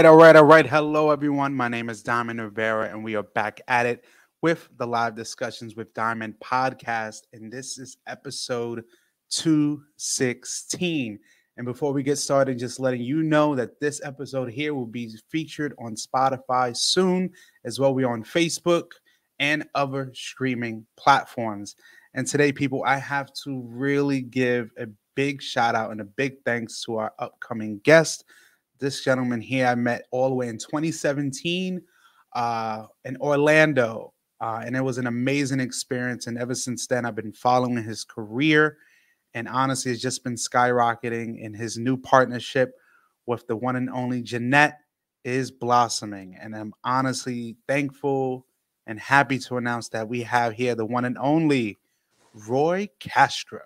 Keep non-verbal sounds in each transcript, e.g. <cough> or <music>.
Right, all right, all right. Hello, everyone. My name is Diamond Rivera, and we are back at it with the live discussions with Diamond podcast. And this is episode 216. And before we get started, just letting you know that this episode here will be featured on Spotify soon, as well. We're on Facebook and other streaming platforms. And today, people, I have to really give a big shout out and a big thanks to our upcoming guest this gentleman here I met all the way in 2017 uh, in Orlando. Uh, and it was an amazing experience. And ever since then, I've been following his career. And honestly, it's just been skyrocketing. And his new partnership with the one and only Jeanette is blossoming. And I'm honestly thankful and happy to announce that we have here the one and only Roy Castro.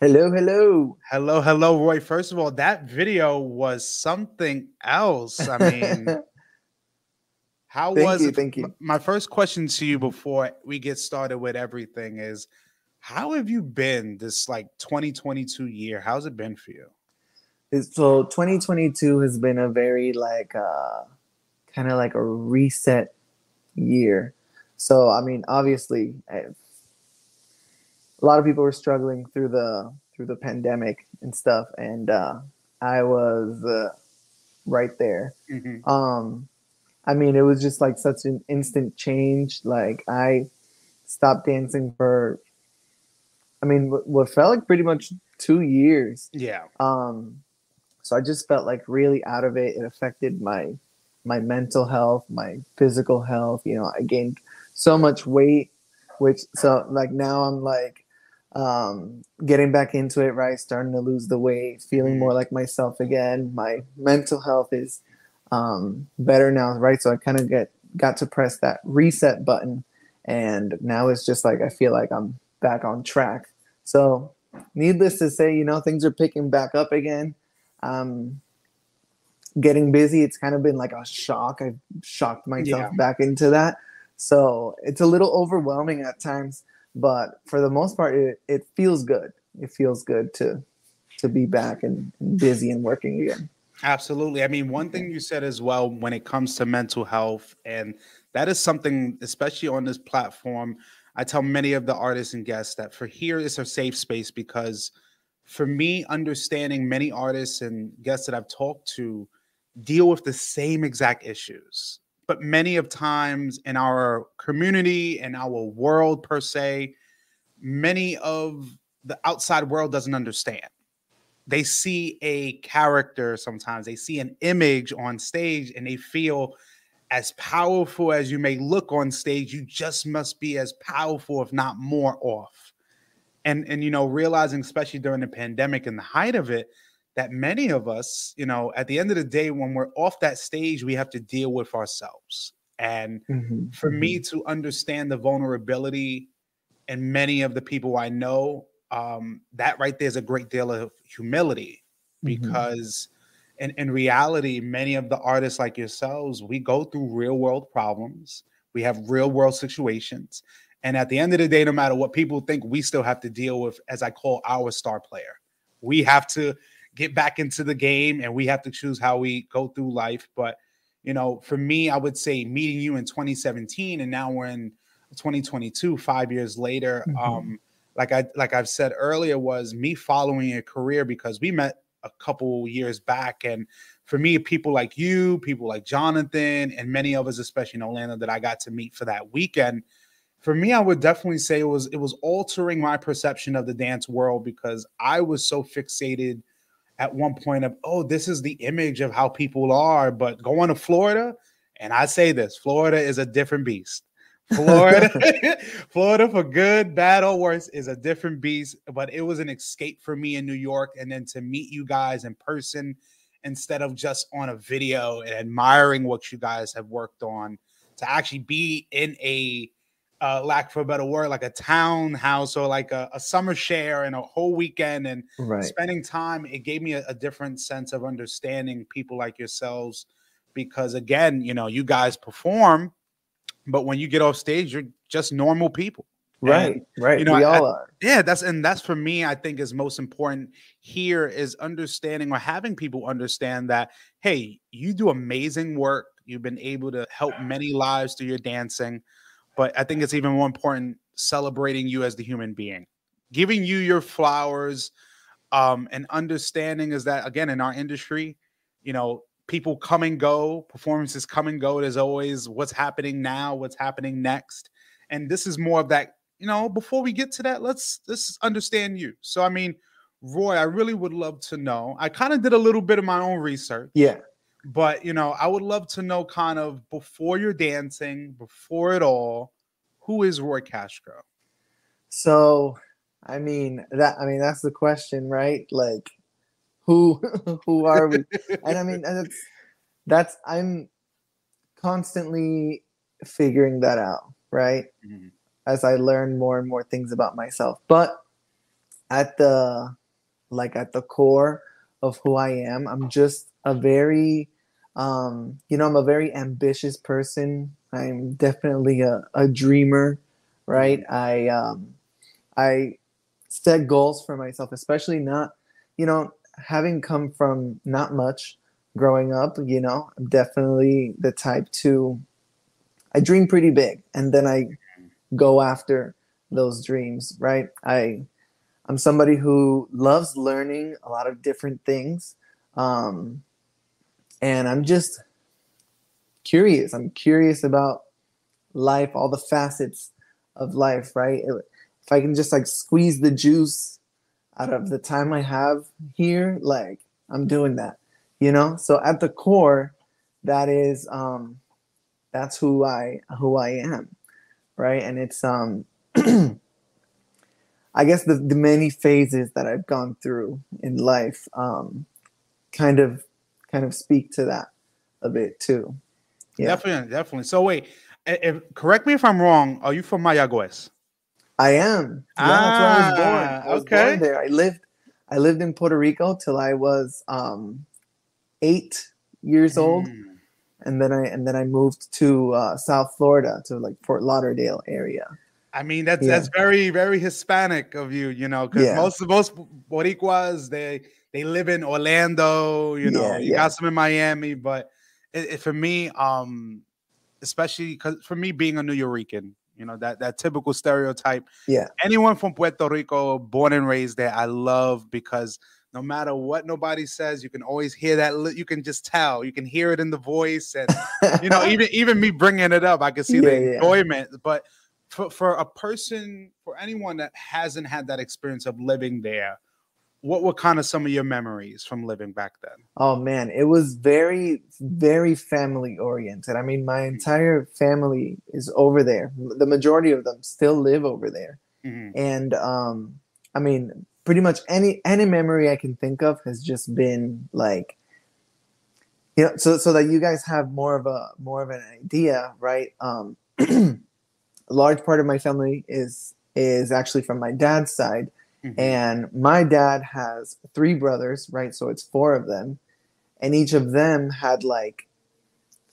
Hello, hello. Hello, hello, Roy. First of all, that video was something else. I mean, <laughs> how thank was you, it? Thank you. My first question to you before we get started with everything is how have you been this like 2022 year? How's it been for you? So 2022 has been a very like uh kind of like a reset year. So I mean, obviously, I've a lot of people were struggling through the through the pandemic and stuff, and uh, I was uh, right there. Mm-hmm. Um, I mean, it was just like such an instant change. Like I stopped dancing for, I mean, what, what felt like pretty much two years. Yeah. Um, so I just felt like really out of it. It affected my my mental health, my physical health. You know, I gained so much weight, which so like now I'm like um, getting back into it, right? Starting to lose the weight, feeling more mm-hmm. like myself again. My mental health is um, better now, right? So I kind of get got to press that reset button, and now it's just like I feel like I'm back on track. So, needless to say, you know, things are picking back up again. Um, getting busy. It's kind of been like a shock. I've shocked myself yeah. back into that. So it's a little overwhelming at times but for the most part it, it feels good. It feels good to to be back and, and busy and working again. Absolutely. I mean one thing you said as well when it comes to mental health and that is something especially on this platform i tell many of the artists and guests that for here is a safe space because for me understanding many artists and guests that i've talked to deal with the same exact issues but many of times in our community and our world per se, many of the outside world doesn't understand. They see a character sometimes, they see an image on stage and they feel as powerful as you may look on stage, you just must be as powerful, if not more off. And and you know, realizing, especially during the pandemic and the height of it, that many of us, you know, at the end of the day, when we're off that stage, we have to deal with ourselves. And mm-hmm. for me mm-hmm. to understand the vulnerability and many of the people I know, um, that right there is a great deal of humility mm-hmm. because mm-hmm. in, in reality, many of the artists like yourselves, we go through real world problems. We have real world situations. And at the end of the day, no matter what people think, we still have to deal with, as I call our star player. We have to get back into the game and we have to choose how we go through life. But, you know, for me, I would say meeting you in 2017 and now we're in 2022, five years later. Mm-hmm. Um, like I like I've said earlier, was me following a career because we met a couple years back. And for me, people like you, people like Jonathan, and many of us, especially in Orlando, that I got to meet for that weekend. For me, I would definitely say it was it was altering my perception of the dance world because I was so fixated at one point of, oh, this is the image of how people are. But going to Florida, and I say this, Florida is a different beast. Florida, <laughs> <laughs> Florida for good, bad or worse is a different beast. But it was an escape for me in New York, and then to meet you guys in person instead of just on a video and admiring what you guys have worked on, to actually be in a uh, lack for a better word, like a townhouse or like a, a, summer share and a whole weekend and right. spending time. It gave me a, a, different sense of understanding people like yourselves because, again, you know, you guys perform, but when you get off stage, you're just normal people. Right, And, right. you know, we I- all are. yeah, that's and that's for me. I think is most important here is understanding or having people understand that hey, you do amazing work. You've been able to help many lives through your dancing, but I think it's even more important celebrating you as the human being, giving you your flowers, um, and understanding is that again in our industry, you know, people come and go, performances come and go. There's always what's happening now, what's happening next, and this is more of that you know, before we get to that, let's let's understand you. So I mean, Roy, I really would love to know. I kind of did a little bit of my own research, Yeah. But you know, I would love to know kind of before you're dancing, before it all, who is Roy Castro? So, I mean that. I mean that's the question, right? Like, who <laughs> who are we? and I mean that's that's I'm constantly figuring that out, right? Mhm. As I learn more and more things about myself. But at the like at the core of who I am, I'm just a very um you know, I'm a very ambitious person. I'm definitely a, a dreamer, right? I um I set goals for myself, especially not, you know, having come from not much growing up, you know, I'm definitely the type to I dream pretty big and then I go after those dreams, right? I I'm somebody who loves learning a lot of different things. Um and I'm just curious. I'm curious about life, all the facets of life, right? If I can just like squeeze the juice out of the time I have here, like I'm doing that, you know? So at the core, that is um that's who I who I am, right? And it's um <clears throat> I guess the, the many phases that I've gone through in life um kind of kind of speak to that a bit too. Yeah. Definitely, definitely. So wait, if, correct me if I'm wrong. Are you from Mayagüez? I am. Yeah, that's where I was born. Ah, I was okay. born there. I lived I lived in Puerto Rico till I was um eight years old. Mm. And then I and then I moved to uh, South Florida to like Fort Lauderdale area. I mean, that's Yeah. that's very very Hispanic of you, you know, because Yeah. most most Boricuas they they live in Orlando, you know, Yeah, you yeah. got some in Miami, but it, it- for me, um, especially because for me being a New Yorican, you know that that typical stereotype. Yeah. anyone from Puerto Rico, born and raised there, I love because no matter what nobody says, you can always hear that. li- You can just tell. You can hear it in the voice, and you know, <laughs> even even me bringing it up, I can see Yeah, the yeah. enjoyment. But for for a person, for anyone that hasn't had that experience of living there, what were kind of some of your memories from living back then? Oh man, it was very, very family oriented. I mean, my entire family is over there. The majority of them still live over there. Mhm. And um, I mean, pretty much any any memory I can think of has just been like, you know, so so that you guys have more of a more of an idea, right? Um, <clears throat> a large part of my family is is actually from my dad's side, Mhm. and my dad has three brothers, right? So it's four of them, and each of them had like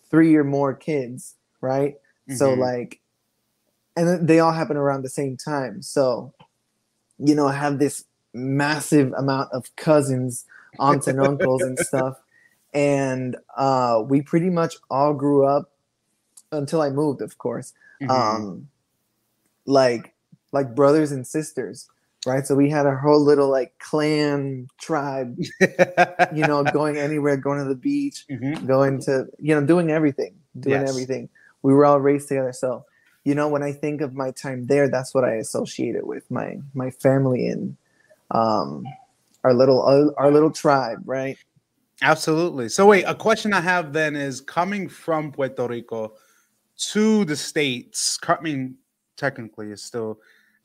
three or more kids, right? So Mhm. like, and they all happen around the same time. So, you know, I have this massive amount of cousins, aunts and uncles and <laughs> stuff, and uh, we pretty much all grew up until I moved, of course. Mhm. Um, like like brothers and sisters, right? So we had a whole little like clan tribe, <laughs> you know, going anywhere, going to the beach, Mhm. going to you know doing everything doing Yes. everything we were all raised together so you know when i think of my time there that's what i associate it with my my family and um our little our, our little tribe right Absolutely. So wait, a question I have then is coming from Puerto Rico to the states. I mean, technically, it's still.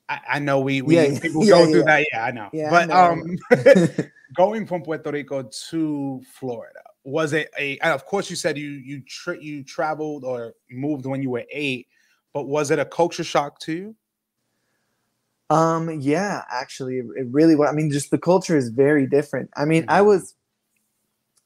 I, I know we, we Yeah, yeah, people <laughs> yeah, go through that. Yeah, I know. Yeah, but know, um, <laughs> <laughs> going from Puerto Rico to Florida was it a? and Of course, you said you you tra- you traveled or moved when you were eight, but was it a culture shock to you? um yeah actually it, really was i mean just the culture is very different i mean i Mhm. was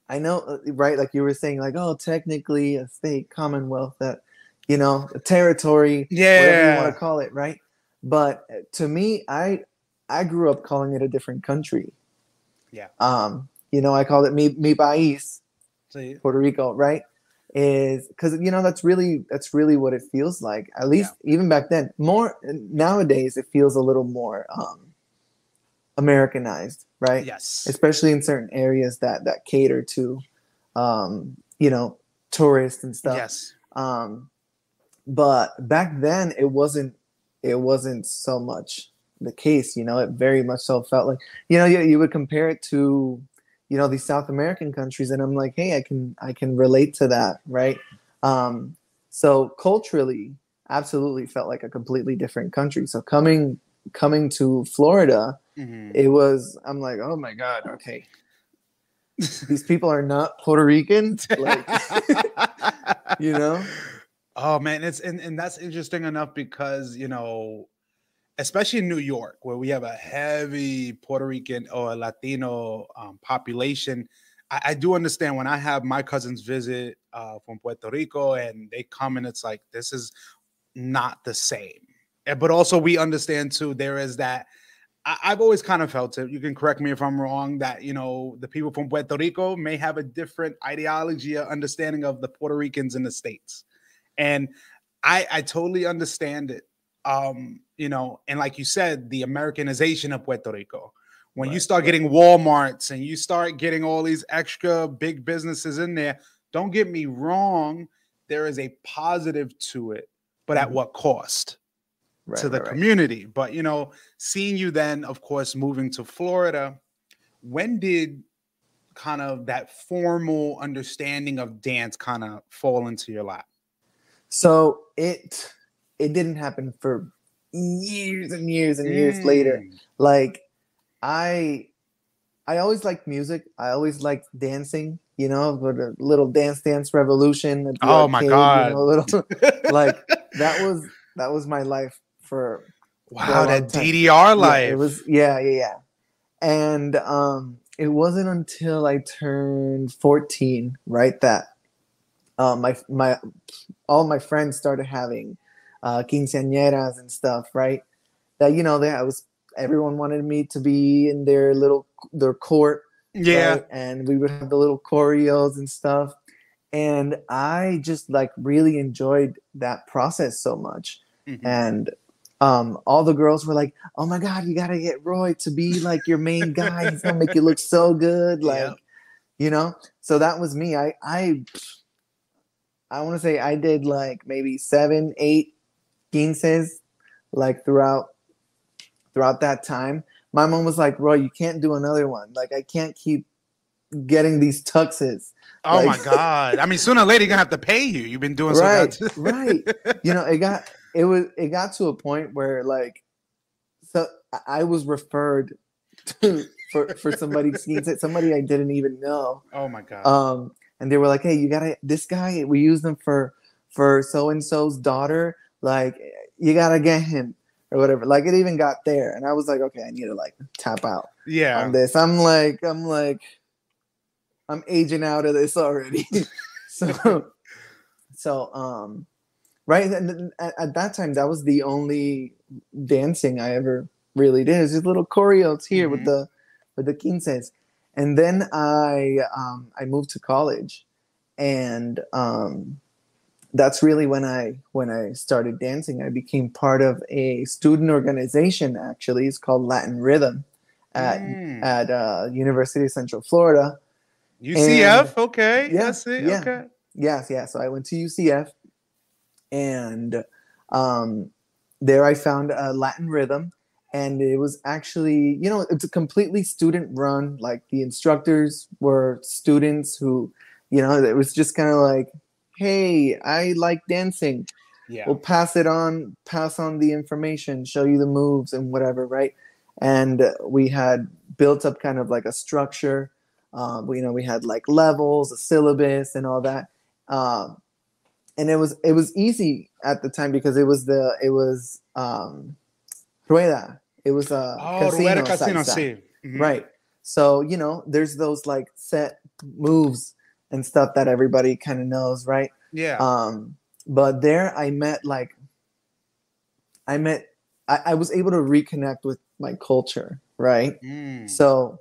i know uh, right like you were saying like oh technically a state commonwealth that you know a territory whatever you want to call it, right? but to me, I I grew up calling it a different country. Yeah. Um, you know, I called it mi mi país, See, Puerto Rico, right? Is because you know that's really that's really what it feels like. At least even back then. More nowadays, it feels a little more um, Americanized, right? yes, Especially in certain areas that that cater to, um, you know, tourists and stuff. yes, Um, but back then, it wasn't it wasn't so much the case. You know, it very much so felt like you know you, you would compare it to you know these South American countries, and I'm like, hey, I can I can relate to that, right? Um, so culturally, absolutely felt like a completely different country. So coming coming to Florida, Mhm. it was I'm like, oh my god, okay, these people are not Puerto Rican, like <laughs> you know. Oh man, it's and, and that's interesting enough because you know, especially in New York, where we have a heavy Puerto Rican or Latino um, population. I, I do understand when I have my cousins visit uh, from Puerto Rico and they come and it's like this is not the same. Eh, But also we understand too there is that I, I've always kind of felt it. You can correct me if I'm wrong. That you know the people from Puerto Rico may have a different ideology or understanding of the Puerto Ricans in the states and I I totally understand it. Um, you know, and like you said, the Americanization of Puerto Rico. When you start getting Walmarts and you start getting all these extra big businesses in there, don't get me wrong, there is a positive to it, but at Mhm. what cost? Right, to the right, right. community. But you know, seeing you then, of course, moving to Florida, when did kind of that formal understanding of dance kind of fall into your lap? So it it didn't happen for years and years and years later. Mm, Like I I always liked music. I always liked dancing, you know, a little dance dance revolution. Oh my God. You know, a little, <laughs> like that was that was my life for wow, that time. DDR yeah, life. it was yeah, yeah, yeah. And um it wasn't until I turned 14, right, that uh, my my all my friends started having uh quinceañeras and stuff, right? That you know, that was everyone wanted me to be in their little their court, yeah. right? And we would have the little choreos and stuff. And I just like really enjoyed that process so much Mhm. and um, all the girls were like, "Oh my god, you gotta get Roy to be like your main guy. He's gonna make you look so good." <laughs> Like, you know. So that was me. I I I want to say I did like maybe seven, eight quinces, like throughout throughout that time. My mom was like, "Roy, you can't do another one. Like, I can't keep getting these tuxes." Oh like- my <laughs> god. I mean, sooner or later you're gonna have to pay you. You've been doing Right, so <laughs> right. you know it got it was it got to a point where like so I- i was referred to for for somebody somebody i didn't even know oh my god. um and they were like hey you gotta this guy we use them for for so and so's daughter like you gotta get him or whatever. Like it even got there and i was like okay i need to like tap out yeah. on this. I'm like i'm like i'm aging out of this already. <laughs> So so um right and at, at that time that was the only dancing i ever really did. Is just little choreos here with Mhm. the with the quinces and then i um i moved to college and um that's really when i when i started dancing i became part of a student organization actually it's called latin rhythm at Mm. at uh, University of Central Florida. UCF. okay. yeah, yeah. Okay. Yes, yeah. So I went to UCF, and um, there I found a Latin rhythm, and it was actually, you know, it's a completely student run. Like the instructors were students who, you know, it was just kind of like, hey, I like dancing. Yeah. We'll pass it on, pass on the information, show you the moves and whatever, right? And we had built up kind of like a structure. Um, you know, we had like levels, a syllabus, and all that. Um, and it was it was easy at the time because it was the it was um, rueda. It was a oh, casino, Rueda Casino, salsa. see. Mhm. Right. So, you know, there's those like set moves and stuff that everybody kind of knows, right? Yeah. Um, but there I met like I met I, I was able to reconnect with my culture, right? Mm. So,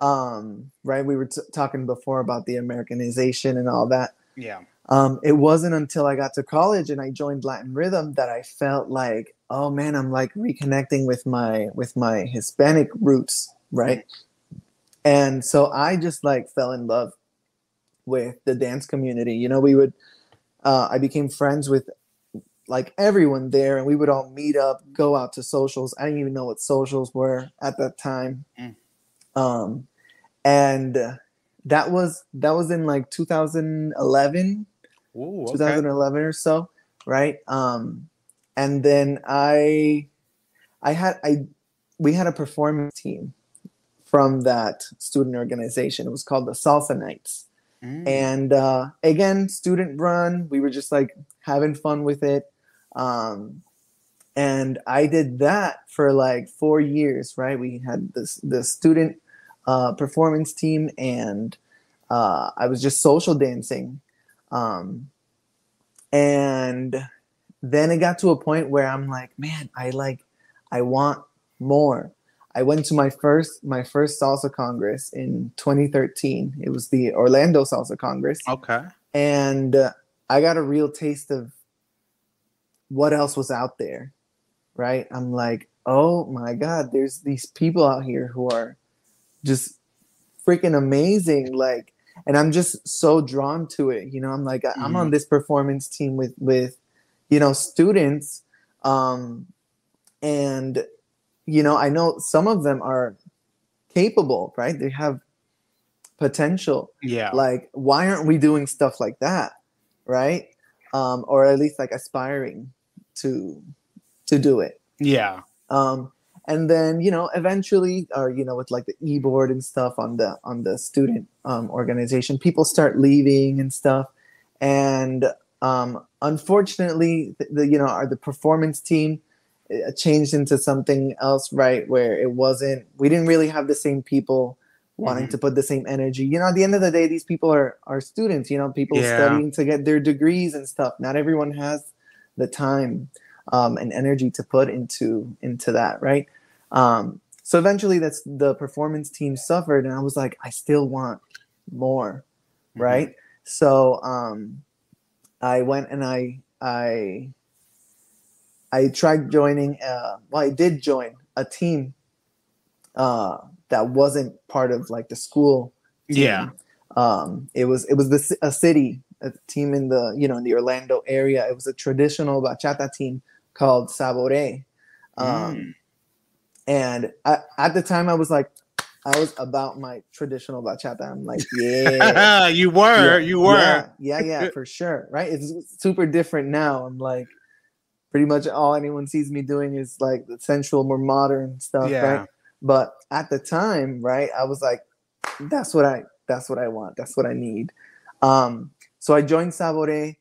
um, right, we were t- talking before about the Americanization and all that. yeah. Um, it wasn't until I got to college and I joined Latin Rhythm that I felt like, oh man, I'm like reconnecting with my with my Hispanic roots, right? And so I just like fell in love with the dance community. You know, we would uh, I became friends with like everyone there, and we would all meet up, go out to socials. I didn't even know what socials were at that time. Mm. Um, and that was that was in like 2011 Ooh, okay. 2011 or so right? Um and then i i had i we had a performance team from that student organization. It was called the Salsa Knights Mm. and uh again student run. We were just like having fun with it. Um and i did that for like four years right? We had this the student uh performance team and uh i was just social dancing. Um and then it got to a point where i'm like man i like i want more i went to my first my first salsa congress in 2013 it was the orlando salsa congress okay. and uh, I got a real taste of what else was out there, right? I'm like, oh my god, there's these people out here who are just freaking amazing, like, and I'm just so drawn to it. You know, I'm like, I- I'm on this performance team with with, you know, students, um, and you know, I know some of them are capable, right? They have potential Yeah. like why aren't we doing stuff like that right um or at least like aspiring to to do it yeah. um and then you know eventually or you know with like the e-board and stuff on the on the student um, organization people start leaving and stuff and um unfortunately the, the you know our the performance team uh, changed into something else right where it wasn't we didn't really have the same people wanting Mhm. to put the same energy you know at the end of the day these people are are students you know people Yeah. studying to get their degrees and stuff not everyone has the time um, and energy to put into into that right um, so eventually that's the performance team suffered and i was like i still want more Mhm. right so um, i went and i i i tried joining uh, well i did join a team uh, that wasn't part of like the school team. Yeah. um it was it was the a city a team in the you know in the orlando area it was a traditional bachata team called sabore um Mm. And I, at the time i was like i was about my traditional bachata i'm like <laughs> yeah you were. yeah, you were. yeah, yeah yeah <laughs> for sure right it's super different now i'm like pretty much all anyone sees me doing is like the sensual more modern stuff Yeah. right but at the time right i was like that's what i that's what i want that's what i need um so i joined sabore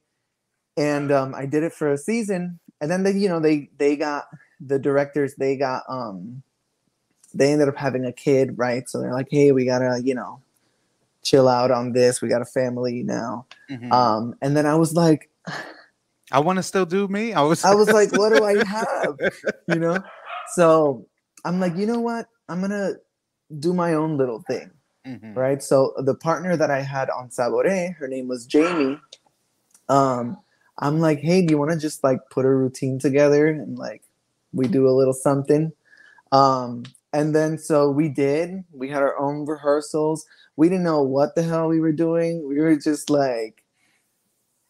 and um i did it for a season and then they you know they they got the directors they got um they ended up having a kid right so they're like hey we gotta you know chill out on this we got a family now Mhm. um and then i was like <sighs> I want to still do me. I was. I was like, what do I <laughs> have? You know? So I'm like, you know what? I'm gonna do my own little thing. Mhm. Right. So the partner that I had on Sabore, her name was Jamie. Um, I'm like, hey, do you want to just like put a routine together and like we do a little something? Um, and then so we did. We had our own rehearsals. We didn't know what the hell we were doing. We were just like,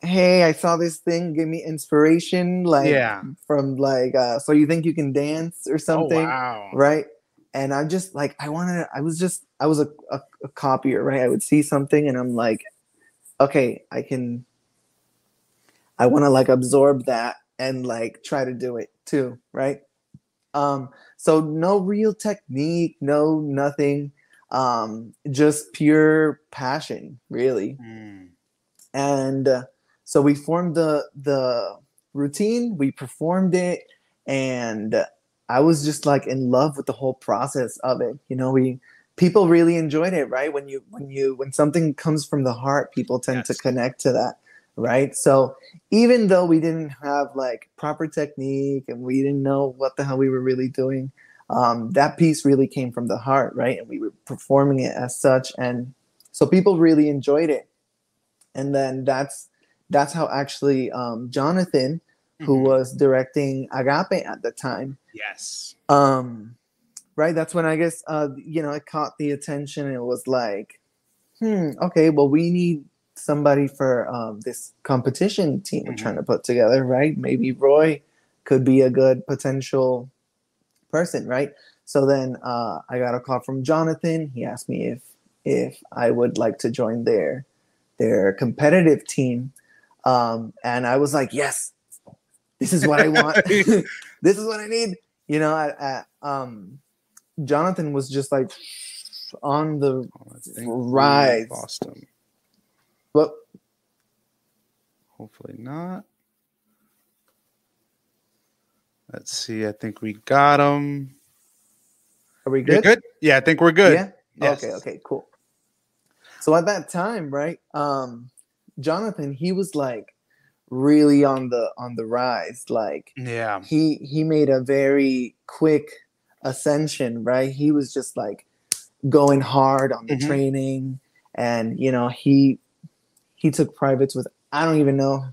hey, I saw this thing, give me inspiration, like Yeah. from like uh so you think you can dance or something?" Oh something wow. right and i'm just like i wanted i was just i was a, a, a copier right i would see something and i'm like okay i can i want to like absorb that and like try to do it too right? Um so no real technique no nothing. Um just pure passion really. Mm. and uh, so we formed the the routine we performed it and i was just like in love with the whole process of it. You know we people really enjoyed it right? When you when you when something comes from the heart people tend to connect to that right? So even though we didn't have like proper technique and we didn't know what the hell we were really doing, um, that piece really came from the heart, right? And we were performing it as such, and so people really enjoyed it. And then that's that's how actually um, Jonathan, who Mhm. was directing Agape at the time, Yes. um, right? That's when I guess uh, you know it caught the attention. It was like, hmm, okay, well we need somebody for um, this competition team we're Mhm. trying to put together, right? Maybe Roy could be a good potential person, right? So then uh, I got a call from Jonathan. He asked me if if I would like to join their their competitive team, um, and I was like, yes, this is what I want. <laughs> <laughs> this is what I need. You know, I, I, um, Jonathan was just like on the Oh, I think we Right. Lost him. what Hopefully not. Let's see. I think we got him. are we good? good? Yeah, I think we're good. Yeah. Yes. Okay. Okay. Cool. So at that time, right, um, Jonathan, he was like really on the on the rise. Like Yeah. he he made a very quick ascension, right? He was just like going hard on the Mhm. training, and you know he he took privates with I don't even know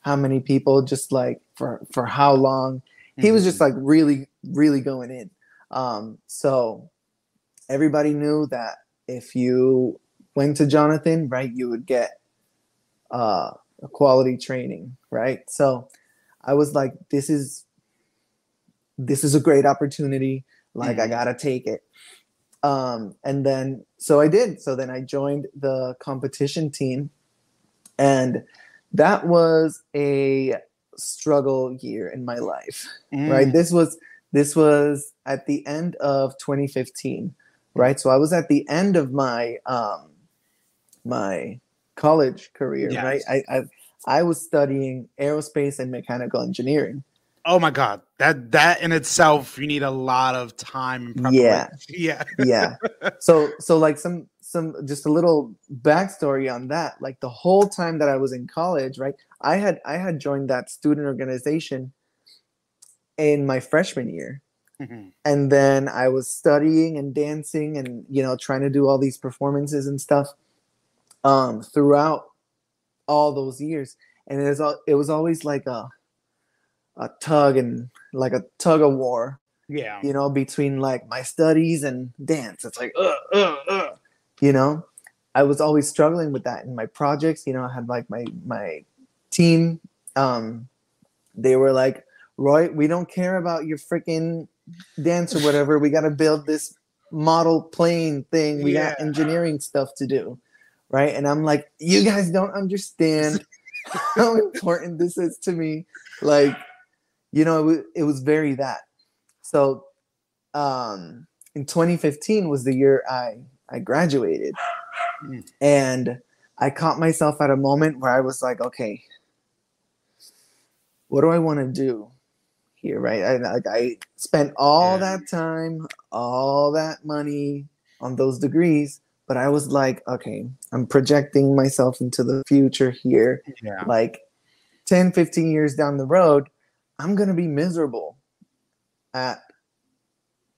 how many people, just like for for how long. He was just like really really going in. Um, so everybody knew that if you went to Jonathan, right, you would get uh, a quality training, right? So I was like, this is this is a great opportunity. Like I Mhm. gotta take it. Um, and then so I did. So then I joined the competition team, and that was a struggle year in my life Mm. right this was this was at the end of 2015 right so i was at the end of my um my college career Yes. right I, I i was studying aerospace and mechanical engineering Oh my god. That that in itself, you need a lot of time and Yeah. <laughs> Yeah. yeah so so like some some just a little backstory on that. Like the whole time that i was in college right i had i had joined that student organization in my freshman year. Mhm. and then I was studying and dancing and you know trying to do all these performances and stuff um throughout all those years. And it was al- it was always like a a tug and like a tug of war Yeah. you know between like my studies and dance. It's like uh, uh, uh, you know I was always struggling with that in my projects you know I had like my my team um they were like Roy we don't care about your freaking dance or whatever. We got to build this model plane thing. We got engineering stuff to do. Right. And I'm like, you guys don't understand <laughs> how important this is to me. Like, you know, it was, it was very that. So, um, in 2015 was the year I, I graduated. Mm. And I caught myself at a moment where I was like, okay, what do I want to do? here, right? I like I spent all Yeah. that time, all that money on those degrees, but I was like, okay, I'm projecting myself into the future here. Yeah. Like 10, 15 years down the road, I'm gonna be miserable at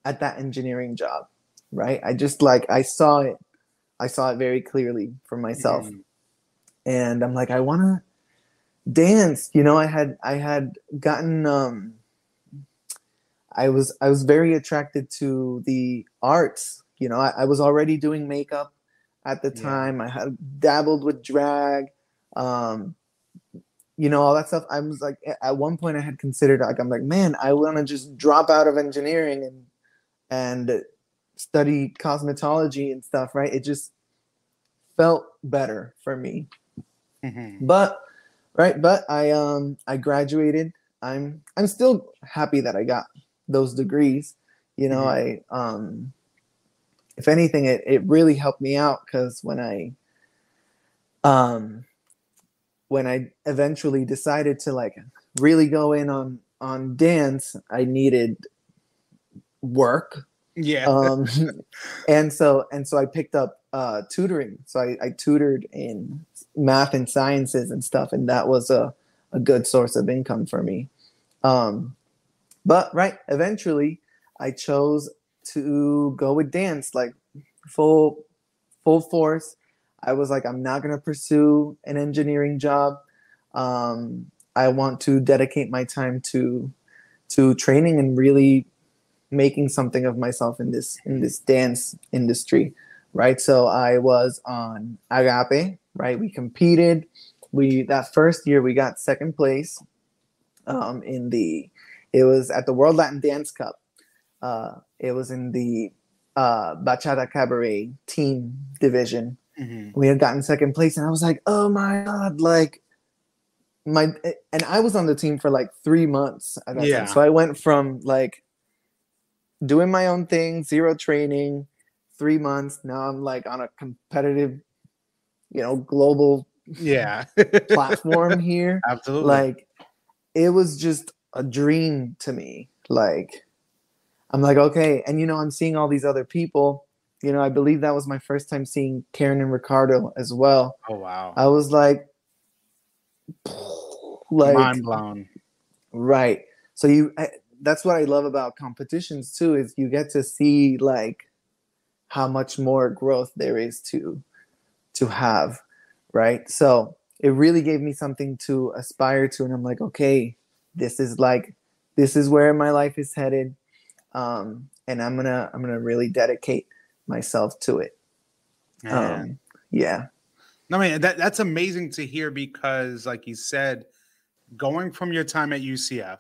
at that engineering job, right? I just like I saw it, I saw it very clearly for myself Mhm. and I'm like, I want to dance. You know, I had I had gotten um I was I was very attracted to the arts. You know, I, I was already doing makeup at the Yeah. time. I had dabbled with drag, um, you know, all that stuff. I was like, at one point, I had considered like, I'm like, man, I want to just drop out of engineering and and study cosmetology and stuff. Right? It just felt better for me Mhm. but right but i um i graduated i'm i'm still happy that i got those degrees you know i um if anything it, it really helped me out because when i um when i eventually decided to like really go in on on dance i needed work Yeah. um <laughs> and so and so i picked up uh, tutoring. So I, I tutored in math and sciences and stuff, and that was a, a good source of income for me. Um, but right, eventually I chose to go with dance, like full full force. I was like, I'm not gonna pursue an engineering job. Um, I want to dedicate my time to to training and really making something of myself in this in this dance industry right so i was on agape right we competed we that first year we got second place um, in the it was at the world latin dance cup uh, it was in the uh, bachata cabaret team division mm-hmm. we had gotten second place and i was like oh my god like my and i was on the team for like three months yeah. Time. so i went from like doing my own thing, zero training, three months. Now I'm like on a competitive, you know, global yeah <laughs> platform here. <laughs> Absolutely. Like it was just a dream to me. Like I'm like, okay, and you know, I'm seeing all these other people. You know, I believe that was my first time seeing Karen and Ricardo as well. Oh wow. I was like like mind blown. Right. So you that's what I love about competitions too is you get to see like how much more growth there is to to have, right? So it really gave me something to aspire to, and I'm like, okay, this is like this is where my life is headed, um, and I'm gonna I'm gonna really dedicate myself to it. Um, yeah. No, I mean that that's amazing to hear because, like you said, going from your time at UCF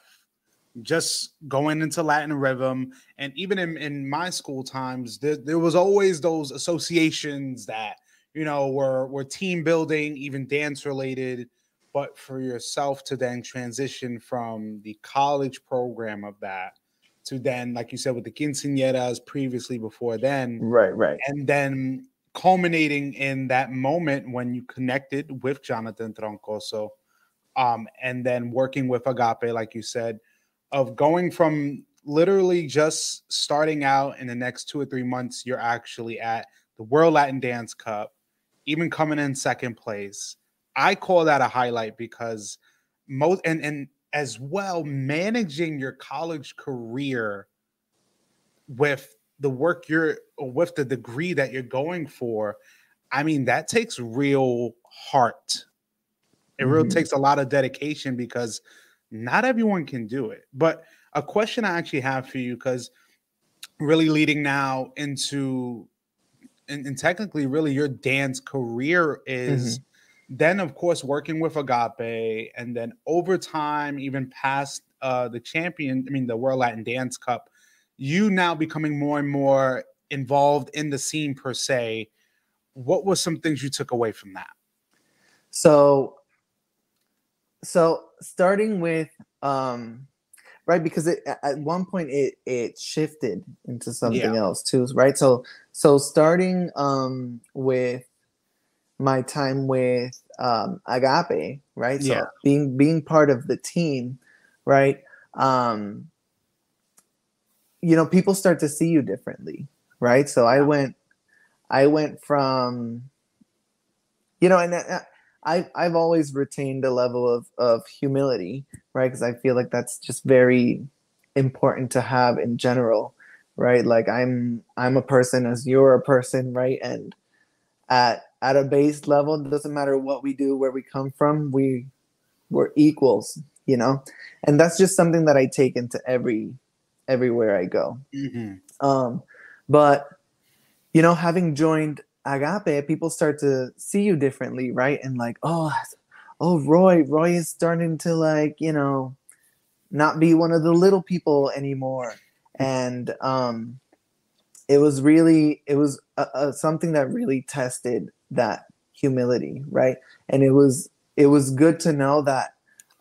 just going into Latin rhythm. And even in, in my school times, there, there was always those associations that, you know, were, were team building, even dance related. But for yourself to then transition from the college program of that to then, like you said, with the quinceañeras previously before then. Right, right. And then culminating in that moment when you connected with Jonathan Troncoso um, and then working with Agape, like you said, of going from literally just starting out in the next two or three months, you're actually at the World Latin Dance Cup, even coming in second place. I call that a highlight because most and and as well managing your college career with the work you're with the degree that you're going for. I mean, that takes real heart. It mm-hmm. really takes a lot of dedication because not everyone can do it. But a question I actually have for you, because really leading now into and, and, technically really your dance career is mm-hmm. then of course working with agape and then over time even past uh the champion i mean the world latin dance cup you now becoming more and more involved in the scene per se what were some things you took away from that so so starting with um right because it at one point it it shifted into something yeah. else too right? So so starting um with my time with um agape right? So yeah. being being part of the team right? Um you know people start to see you differently right? So i went i went from you know and uh, I I've always retained a level of of humility, right? Because I feel like that's just very important to have in general, right? Like I'm I'm a person as you're a person, right? And at at a base level, it doesn't matter what we do, where we come from, we we're equals, you know. And that's just something that I take into every everywhere I go. Mm-hmm. Um, but you know, having joined agape, people start to see you differently, right? And like, oh, oh, Roy, Roy is starting to like, you know, not be one of the little people anymore. And um, it was really, it was a, a, something that really tested that humility, right? And it was, it was good to know that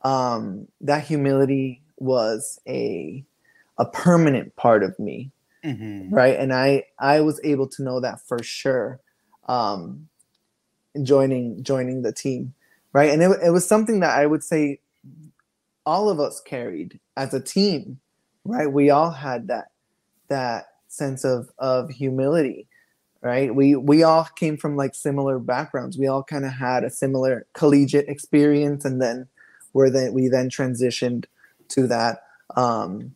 um, that humility was a a permanent part of me, mm-hmm. right? And I I was able to know that for sure um, joining joining the team, right? And it, it was something that I would say all of us carried as a team, right? We all had that that sense of of humility, right? We we all came from like similar backgrounds. We all kind of had a similar collegiate experience, and then where then we then transitioned to that. Um,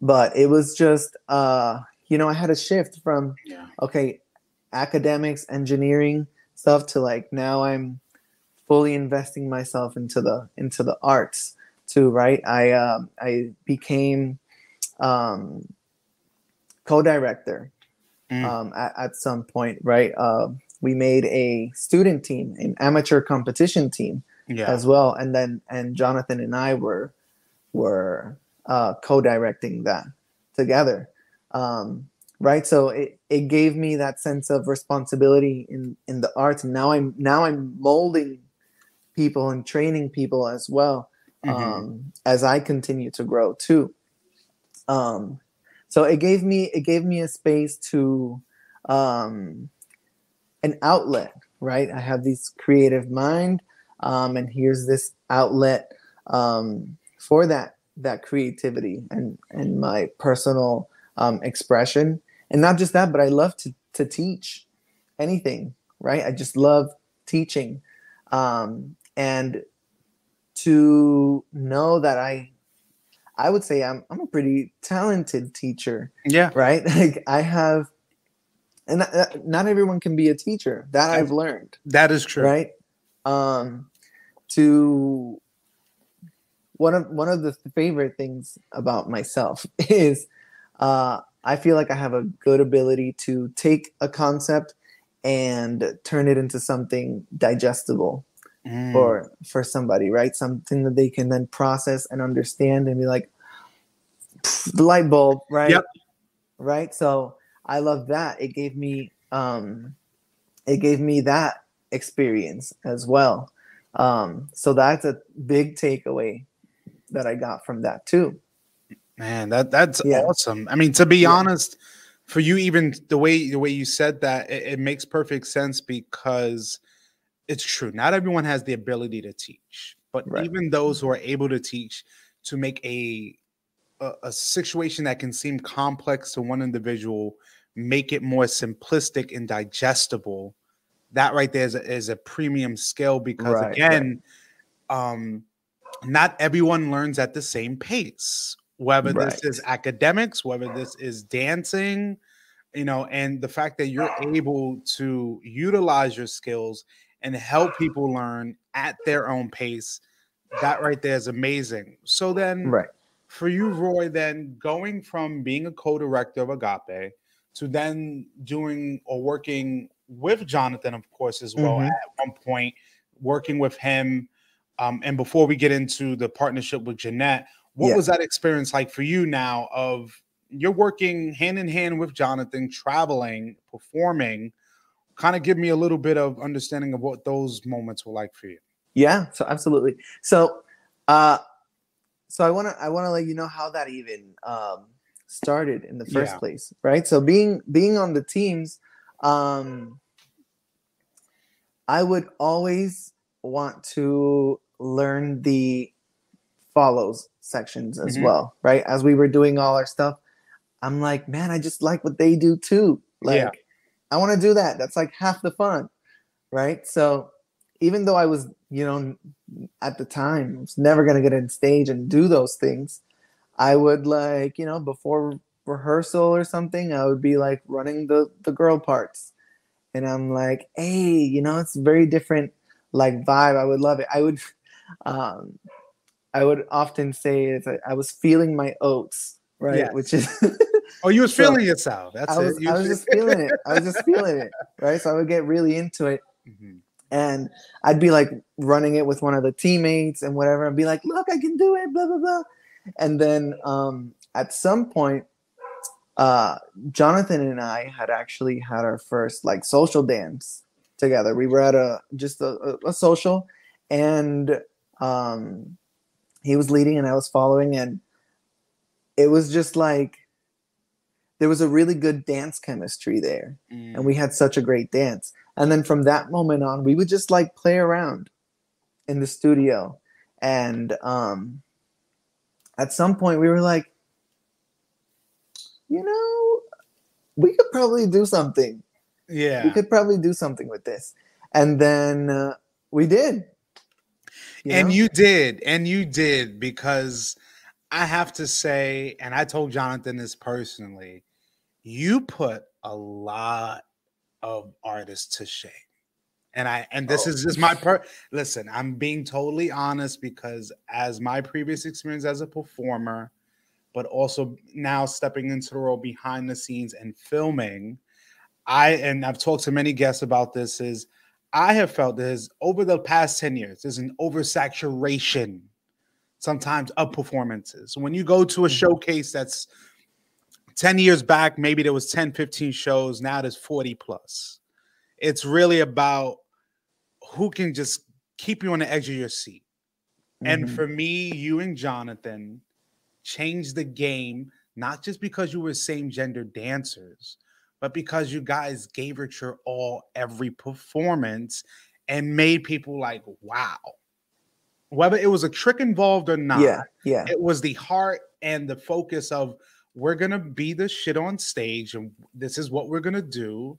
but it was just uh, you know I had a shift from Yeah. okay academics engineering stuff to like now i'm fully investing myself into the into the arts too right i um i became um co-director Mm. um at, at some point right uh, we made a student team an amateur competition team Yeah. as well and then and jonathan and i were were uh, co-directing that together um, right? So it, it gave me that sense of responsibility in in the arts and now i'm now i'm molding people and training people as well Mhm. um, as i continue to grow too. Um, so it gave me it gave me a space to um, an outlet right? I have this creative mind um, and here's this outlet um, for that that creativity and and my personal um, expression. And not just that but i love to to teach anything right? I just love teaching. Um, and to know that i i would say i'm, I'm a pretty talented teacher yeah. right? <laughs> Like i have and not, not everyone can be a teacher. That i've learned That is true. right? Um to one of one of the favorite things about myself <laughs> is uh i feel like i have a good ability to take a concept and turn it into something digestible Mm. for for somebody right? Something that they can then process and understand and be like the light bulb right? Yep. right? So i love that. It gave me um it gave me that experience as well. Um so that's a big takeaway that i got from that too Man, that that's Yeah. awesome. I mean, to be Yeah. honest, for you, even the way the way you said that, it, it makes perfect sense because it's true. Not everyone has the ability to teach, but Right. even those who are able to teach to make a, a a situation that can seem complex to one individual, make it more simplistic and digestible. That right there is a, is a premium skill because Right, right. again, um, not everyone learns at the same pace. Whether this is academics, whether this is dancing, you know, and the fact that you're able to utilize your skills and help people learn at their own pace, that right there is amazing. So then, right for you, Roy, then going from being a co-director of Agape to then doing or working with Jonathan, of course, as well Mhm. at one point, working with him. Um, and before we get into the partnership with Jeanette, what Yeah. was that experience like for you now of you're working hand in hand with Jonathan, traveling, performing? Kind of give me a little bit of understanding of what those moments were like for you. Yeah, so absolutely. So, uh, so I want to I want to let you know how that even um, started in the first Yeah. place, right? So being being on the teams, um, I would always want to learn the follows sections as Mhm. well, right? As we were doing all our stuff, I'm like, man, I just like what they do too. Like, Yeah. I want to do that. That's like half the fun, right? So even though I was, you know, at the time, I was never gonna get on stage and do those things, I would like, you know, before rehearsal or something, I would be like running the the girl parts, and I'm like, hey, you know, it's very different, like vibe. I would love it. I would, <laughs> um, I would often say it's like I was feeling my oats, right? Yes. Which is <laughs> Oh, you was So, feeling yourself. That's I was it. You I was just <laughs> feeling it. I was just feeling it, right? So I would get really into it, Mhm. and I'd be like running it with one of the teammates and whatever, and be like, "Look, I can do it!" Blah blah blah. And then um, at some point, uh, Jonathan and I had actually had our first like social dance together. We were at a just a, a, a social, and um, he was leading and I was following, and it was just like there was a really good dance chemistry there Mm. and we had such a great dance. And then from that moment on, we would just like play around in the studio. And um, at some point, we were like, you know, we could probably do something, Yeah. We could probably do something with this. And then uh, we did. You and know? you did. And you did because I have to say, and I told Jonathan this personally, you put a lot of artists to shame. And I and this oh. is just my per listen, I'm being totally honest because as my previous experience as a performer, but also now stepping into the role behind the scenes and filming, I and I've talked to many guests about this is I have felt this over the past 10 years, there's an oversaturation sometimes of performances. When you go to a mm-hmm. showcase that's 10 years back, maybe there was 10, 15 shows. Now there's 40 plus. It's really about who can just keep you on the edge of your seat. Mm-hmm. And for me, you and Jonathan changed the game, not just because you were same gender dancers, but because you guys gave it your all every performance and made people like, wow. Whether it was a trick involved or not, yeah, yeah, it was the heart and the focus of we're gonna be the shit on stage and this is what we're gonna do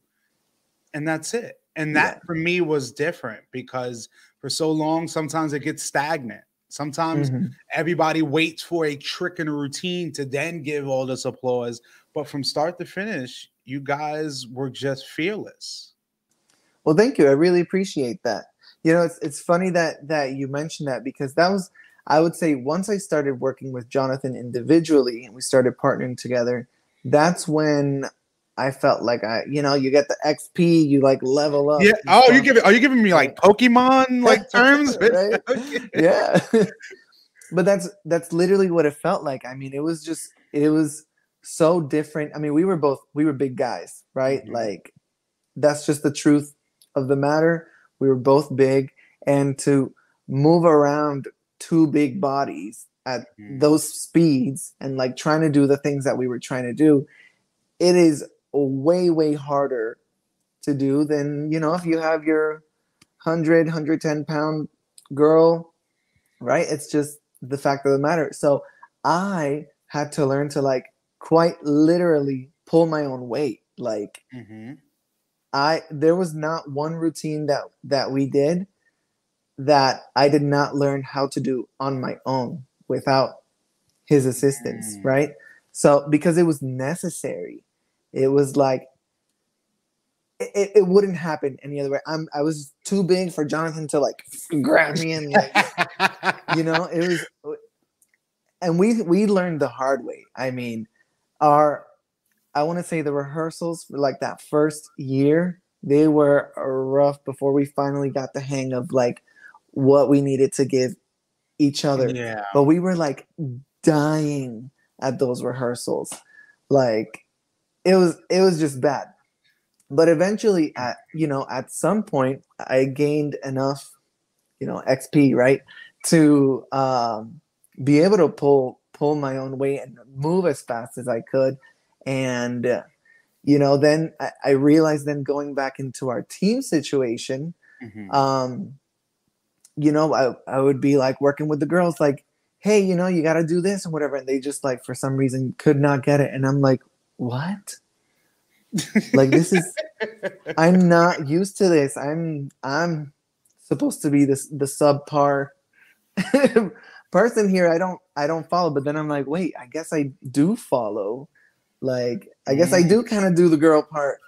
and that's it and that yeah. for me was different because for so long sometimes it gets stagnant sometimes mm-hmm. everybody waits for a trick and a routine to then give all this applause but from start to finish you guys were just fearless well thank you i really appreciate that you know it's, it's funny that that you mentioned that because that was I would say once I started working with Jonathan individually and we started partnering together, that's when I felt like I, you know, you get the XP, you like level up. Yeah. Oh, you giving? Are you giving me like Pokemon like <laughs> terms? <laughs> Yeah. <laughs> but that's that's literally what it felt like. I mean, it was just it was so different. I mean, we were both we were big guys, right? Mm-hmm. Like that's just the truth of the matter. We were both big, and to move around two big bodies at mm. those speeds and like trying to do the things that we were trying to do, it is way, way harder to do than, you know, if you have your 100, 110 pound girl, right? It's just the fact of the matter. So I had to learn to like quite literally pull my own weight. Like, mm-hmm. I there was not one routine that that we did that I did not learn how to do on my own without his assistance, mm. right? So because it was necessary, it was like it, it wouldn't happen any other way. I'm I was too big for Jonathan to like grab me and like, <laughs> you know it was, and we we learned the hard way. I mean, our I want to say the rehearsals for like that first year they were rough before we finally got the hang of like what we needed to give each other. Yeah. But we were like dying at those rehearsals. Like it was it was just bad. But eventually at you know, at some point I gained enough, you know, XP, right? To um be able to pull pull my own weight and move as fast as I could. And uh, you know, then I, I, realized then going back into our team situation, mm-hmm. um, you know, I, I would be like working with the girls, like, hey, you know, you got to do this and whatever. And they just like, for some reason, could not get it. And I'm like, what? like, this is, <laughs> I'm not used to this. I'm, I'm supposed to be this, the subpar <laughs> person here. I don't, I don't follow. But then I'm like, wait, I guess I do follow. Like, I guess I do kind of do the girl part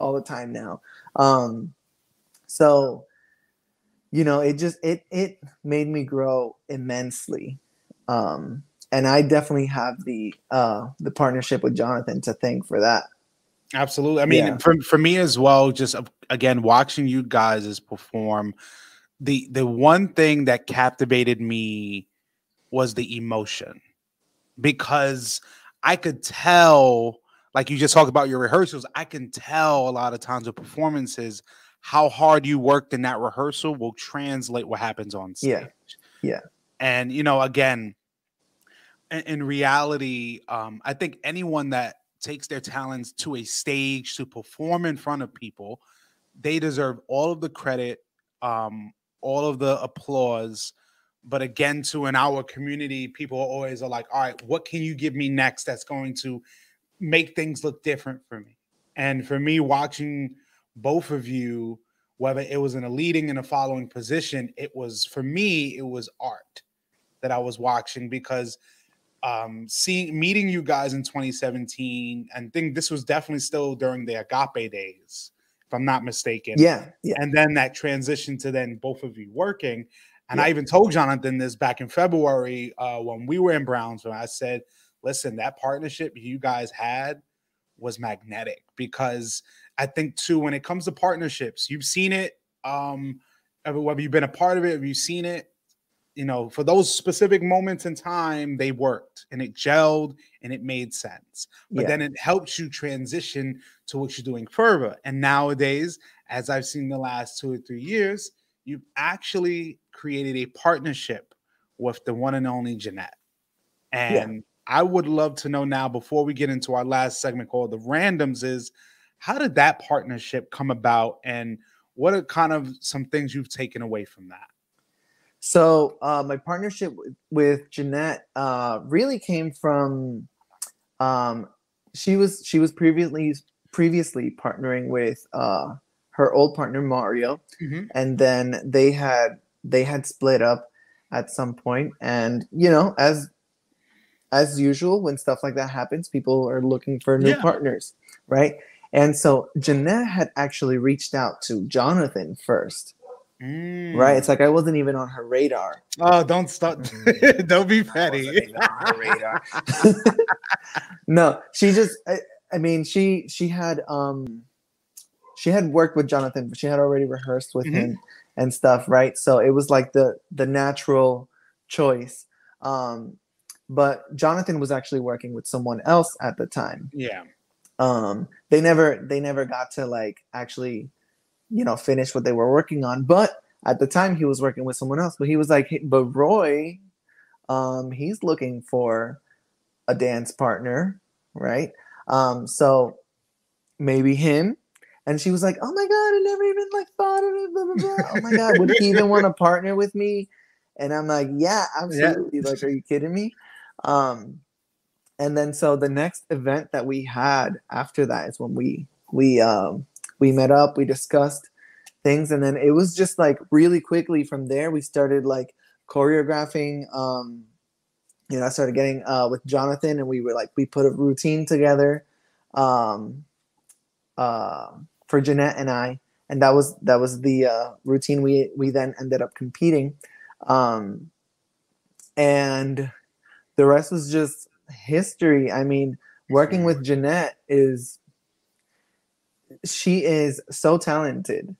all the time now. Um, so you know it just it it made me grow immensely um and i definitely have the uh the partnership with jonathan to thank for that absolutely i mean yeah. for, for me as well just uh, again watching you guys perform the the one thing that captivated me was the emotion because i could tell like you just talked about your rehearsals i can tell a lot of times of performances how hard you worked in that rehearsal will translate what happens on stage. Yeah. Yeah. And you know, again, in, in reality, um, I think anyone that takes their talents to a stage to perform in front of people, they deserve all of the credit, um, all of the applause. But again, to in our community, people always are like, all right, what can you give me next that's going to make things look different for me? And for me, watching both of you, whether it was in a leading and a following position, it was for me, it was art that I was watching because um seeing meeting you guys in 2017 and think this was definitely still during the agape days if i'm not mistaken Yeah, yeah, and then that transition to then both of you working and Yeah. i even told jonathan this back in february uh, when we were in brownsville i said listen that partnership you guys had was magnetic because i think too when it comes to partnerships you've seen it um whether you've been a part of it have you seen it you know, for those specific moments in time, they worked and it gelled and it made sense. But yeah. then it helps you transition to what you're doing further. And nowadays, as I've seen the last two or three years, you've actually created a partnership with the one and only Jeanette. And I would love to know now, before we get into our last segment called the randoms, is how did that partnership come about and what are kind of some things you've taken away from that? So uh, my partnership with, with Jeanette uh, really came from um, she was she was previously previously partnering with uh, her old partner Mario, Mhm. and then they had they had split up at some point, and you know as as usual when stuff like that happens, people are looking for new Yeah. partners, right? And so Jeanette had actually reached out to Jonathan first, right? It's like I wasn't even on her radar. Oh, don't stop. Mm. <laughs> don't be petty. even on her radar. <laughs> no, she just I, I mean she she had um she had worked with Jonathan, but she had already rehearsed with Mhm. him and stuff, right? So it was like the the natural choice. Um but Jonathan was actually working with someone else at the time. Yeah. Um they never they never got to like actually you know finish what they were working on, but at the time he was working with someone else, but he was like, hey, but Roy, um, he's looking for a dance partner, right? Um, so maybe him. And she was like, "Oh my god, I never even like thought of it." Blah blah blah. Oh my god, would he even want to partner with me? And I'm like, "Yeah, absolutely." Like, are you kidding me? Um, and then so the next event that we had after that is when we we um we met up, we discussed things, and then it was just like really quickly from there we started like choreographing. Um, you know, I started getting uh with Jonathan, and we were like we put a routine together. Um, uh, for Jeanette and I, and that was that was the uh, routine we we then ended up competing, um, and the rest was just history. I mean, working with Jeanette is she is so talented,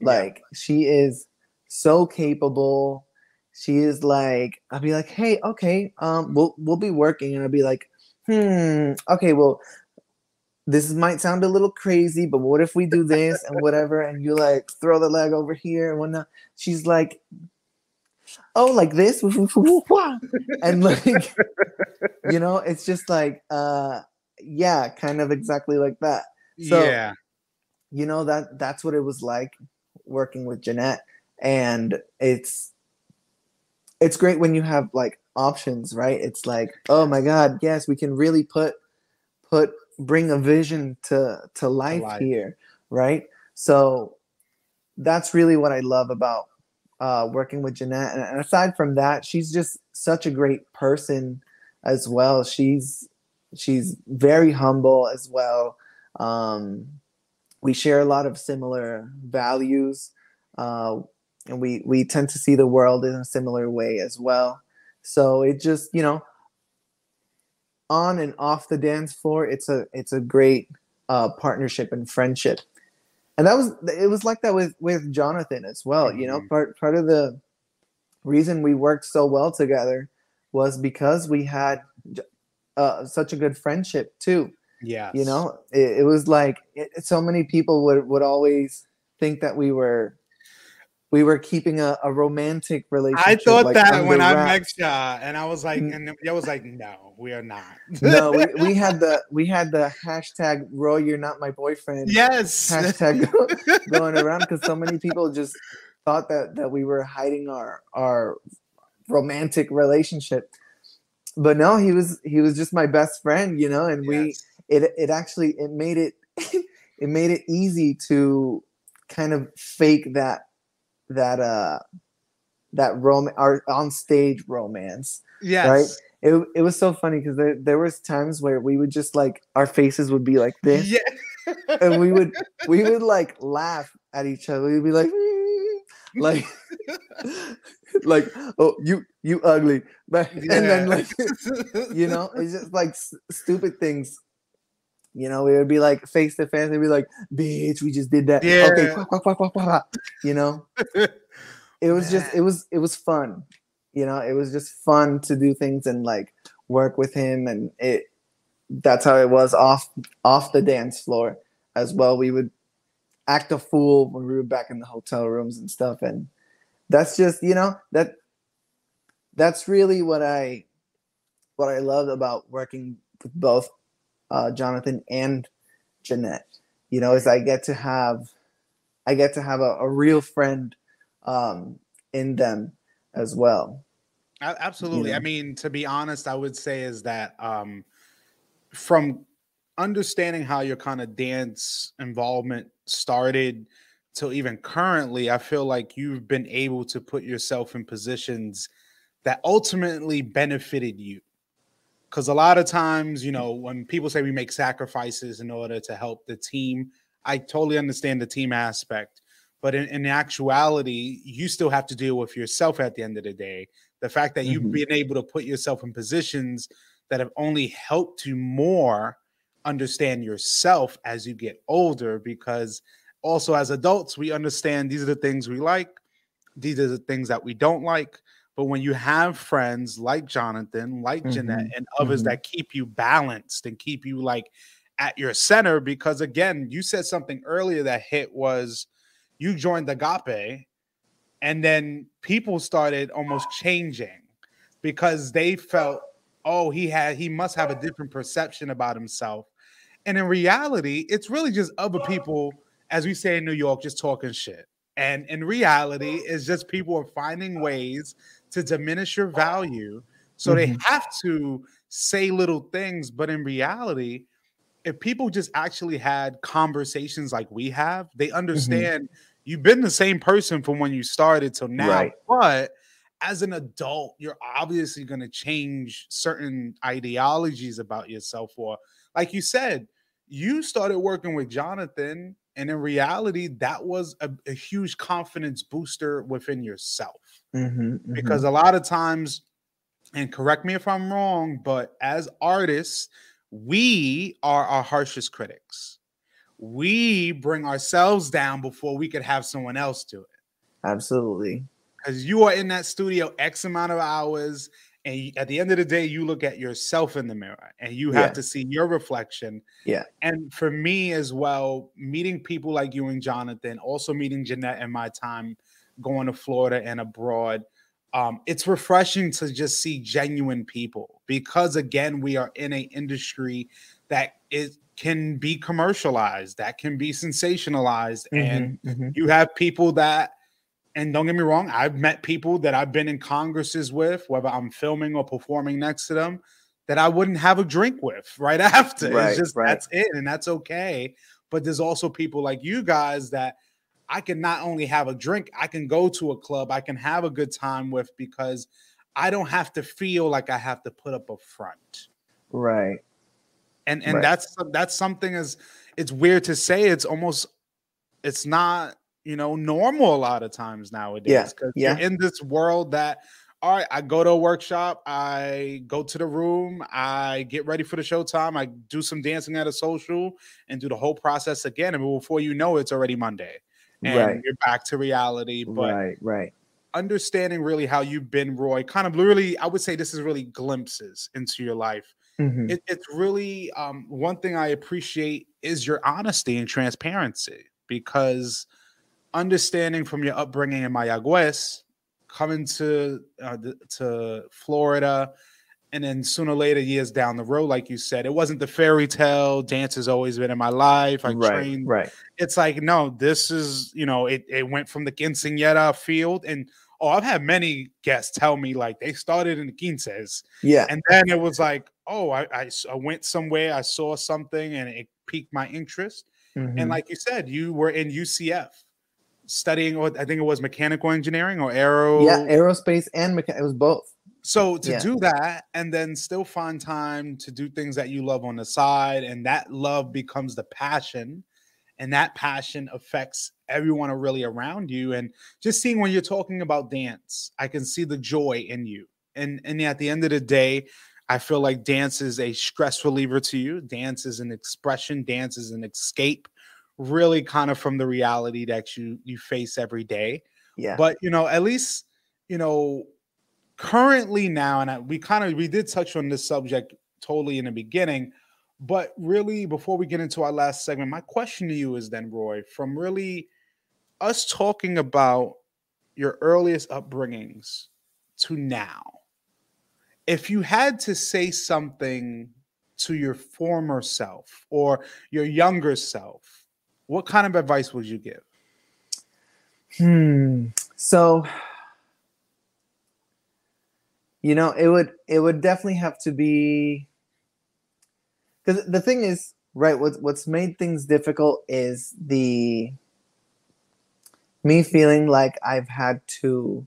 like she is so capable. She is like I'll be like, hey, okay, um, we'll we'll be working, and I'll be like, hmm, okay, well, this might sound a little crazy, but what if we do this and whatever? And you like throw the leg over here and whatnot. She's like, oh, like this, <laughs> and like, you know, it's just like, uh, yeah, kind of exactly like that. So- yeah. You know that that's what it was like working with Jeanette, and it's it's great when you have like options, right? It's like, oh my god, yes, we can really put put bring a vision to to life, life. here, right? So that's really what I love about uh, working with Jeanette. And, and aside from that, she's just such a great person as well. She's she's very humble as well. Um, we share a lot of similar values, uh, and we we tend to see the world in a similar way as well. So it just you know on and off the dance floor, it's a it's a great uh, partnership and friendship. And that was it was like that with with Jonathan as well. You know, Mhm. part part of the reason we worked so well together was because we had uh, such a good friendship too. Yeah. You know, it, it was like it, so many people would would always think that we were we were keeping a, a romantic relationship. I thought like, that when I met ya, and I was like, and I was like, no, we are not. no, we, <laughs> we had the we had the hashtag Roy, you're not my boyfriend yes. hashtag <laughs> going around because so many people just thought that that we were hiding our our romantic relationship. But no, he was he was just my best friend, you know, and we it it actually it made it <laughs> it made it easy to kind of fake that that uh that rom our on stage romance. Yes. Right? It, it was so funny because there, there was times where we would just like our faces would be like this Yeah. and we would we would like laugh at each other we'd be like <laughs> like <laughs> like oh you you ugly but and then like <laughs> you know it's just like s- stupid things you know it would be like face to face and be like bitch we just did that. Yeah. quack, quack, quack, quack, quack, quack," you know? <laughs> It was just it was it was fun you know? It was just fun to do things and like work with him and it that's how it was off off the dance floor as well. We would act a fool when we were back in the hotel rooms and stuff and that's just you know that that's really what i what i loved about working with both uh, jonathan and jeanette you know is i get to have i get to have a, a real friend um, in them as well Absolutely. know? I mean, to be honest, I would say is that um, from understanding how your kind of dance involvement started till even currently, I feel like you've been able to put yourself in positions that ultimately benefited you. Because a lot of times, you know, when people say we make sacrifices in order to help the team, I totally understand the team aspect. But in, in actuality, you still have to deal with yourself at the end of the day the fact that you've Mhm. been able to put yourself in positions that have only helped you more understand yourself as you get older because also as adults we understand these are the things we like these are the things that we don't like but when you have friends like jonathan like jeanette Mhm, and others mhm. that keep you balanced and keep you like at your center because again you said something earlier that hit was you joined agape and then people started almost changing because they felt oh he had he must have a different perception about himself and in reality it's really just other people as we say in new york just talking shit and in reality it's just people are finding ways to diminish your value so they Mhm. have to say little things but in reality if people just actually had conversations like we have they understand you've been the same person from when you started till now Right. but as an adult you're obviously going to change certain ideologies about yourself or like you said you started working with jonathan and in reality that was a, a huge confidence booster within yourself Mhm, mhm. because a lot of times and correct me if i'm wrong but as artists we are our harshest critics we bring ourselves down before we could have someone else do it absolutely because you are in that studio x amount of hours and at the end of the day you look at yourself in the mirror and you have Yeah. to see your reflection Yeah. and for me as well meeting people like you and jonathan also meeting jeanette in my time going to florida and abroad um, it's refreshing to just see genuine people because again we are in an industry that it can be commercialized that can be sensationalized and Mhm, mhm. you have people that and don't get me wrong i've met people that i've been in congresses with whether i'm filming or performing next to them that i wouldn't have a drink with right <laughs> after Right, it's just right. that's it and that's okay but there's also people like you guys that i can not only have a drink i can go to a club i can have a good time with because i don't have to feel like i have to put up a front right and and Right. that's that's something is it's weird to say it's almost it's not you know normal a lot of times nowadays Yeah, yeah. you're in this world that all right i go to a workshop i go to the room i get ready for the showtime i do some dancing at a social and do the whole process again and before you know it, it's already monday and Right. you're back to reality but right right understanding really how you've been roy kind of really i would say this is really glimpses into your life Mhm. it, it's really um, one thing I appreciate is your honesty and transparency because understanding from your upbringing in Mayagüez, coming to uh, the, to Florida, and then sooner or later years down the road, like you said, it wasn't the fairy tale. Dance has always been in my life. I right trained right it's like no this is you know it, it went from the quinceañera field and oh i've had many guests tell me like they started in the quinces yeah and then it was like oh I I went somewhere i saw something and it piqued my interest Mm-hmm. And like you said, you were in UCF studying I think it was mechanical engineering or aero. Yeah, aerospace and mecha- it was both. So to yeah. do that and then still find time to do things that you love on the side, and that love becomes the passion, and that passion affects everyone really around you. And just seeing when you're talking about dance, I can see the joy in you. And and at the end of the day, I feel like dance is a stress reliever to you. Dance is an expression. Dance is an escape, really kind of from the reality that you you face every day. Yeah. But you know, at least you know currently now, and I, we kind of we did touch on this subject totally in the beginning, but really before we get into our last segment, my question to you is then, Roy, from really us talking about your earliest upbringings to now, if you had to say something to your former self or your younger self, what kind of advice would you give? Hmm. So you know it would it would definitely have to be because the thing is right what's what's made things difficult is the me feeling like i've had to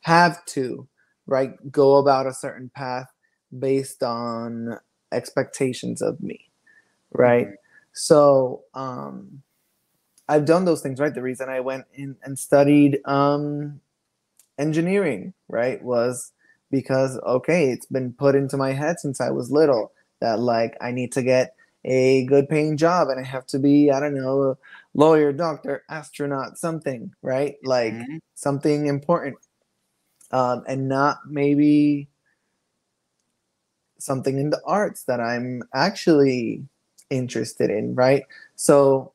have to right go about a certain path based on expectations of me right mm-hmm. so um i've done those things right the reason i went in and studied um engineering, right, was because okay, it's been put into my head since I was little that like I need to get a good paying job and I have to be, I don't know, a lawyer, doctor, astronaut, something, right? Like mm-hmm. something important. Um, and not maybe something in the arts that I'm actually interested in, right? So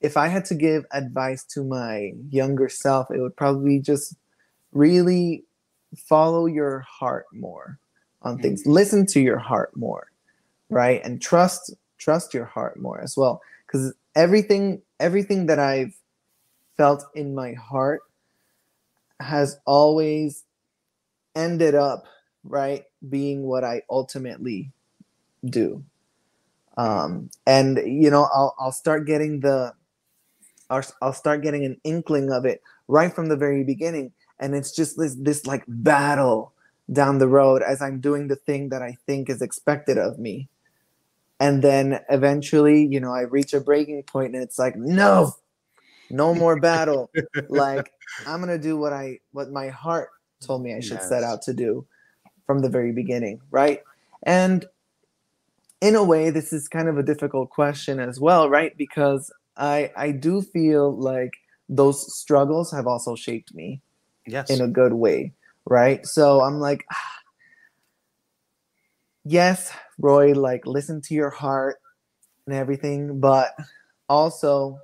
if I had to give advice to my younger self, it would probably just really follow your heart more on mm-hmm. things. Listen to your heart more, right? And trust trust your heart more as well because everything everything that I've felt in my heart has always ended up right being what I ultimately do. Um, and you know, I'll I'll start getting the I'll, I'll start getting an inkling of it right from the very beginning. And it's just this this like battle down the road as i'm doing the thing that i think is expected of me. And then eventually you know i reach a breaking point and it's like no no more battle. <laughs> Like i'm gonna do what i what my heart told me i should yes. set out to do from the very beginning right? And in a way this is kind of a difficult question as well right? Because I I do feel like those struggles have also shaped me. Yes. In a good way, right? So I'm like ah, <sighs> yes, Roy, like listen to your heart and everything, but also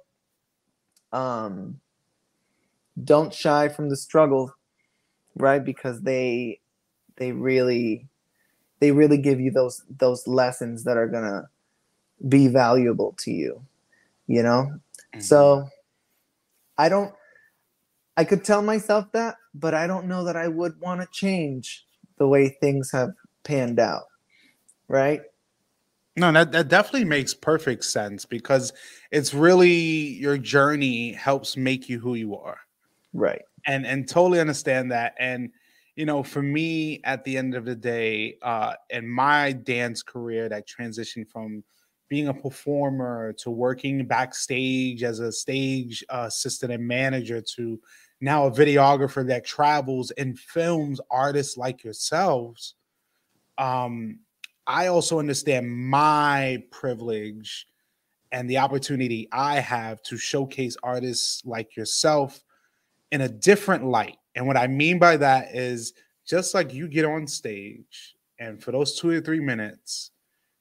um don't shy from the struggle, right? Because they they really they really give you those those lessons that are gonna be valuable to you you know? Mm-hmm. So I don't, I could tell myself that, but I don't know that I would want to change the way things have panned out. Right? No, that, that definitely makes perfect sense because it's really your journey helps make you who you are. Right. And and totally understand that. And you know, for me at the end of the day, uh in my dance career that transitioned from being a performer to working backstage as a stage assistant and manager to now a videographer that travels and films artists like yourselves um, i also understand my privilege and the opportunity i have to showcase artists like yourself in a different light. And what i mean by that is just like you get on stage and for those two or three minutes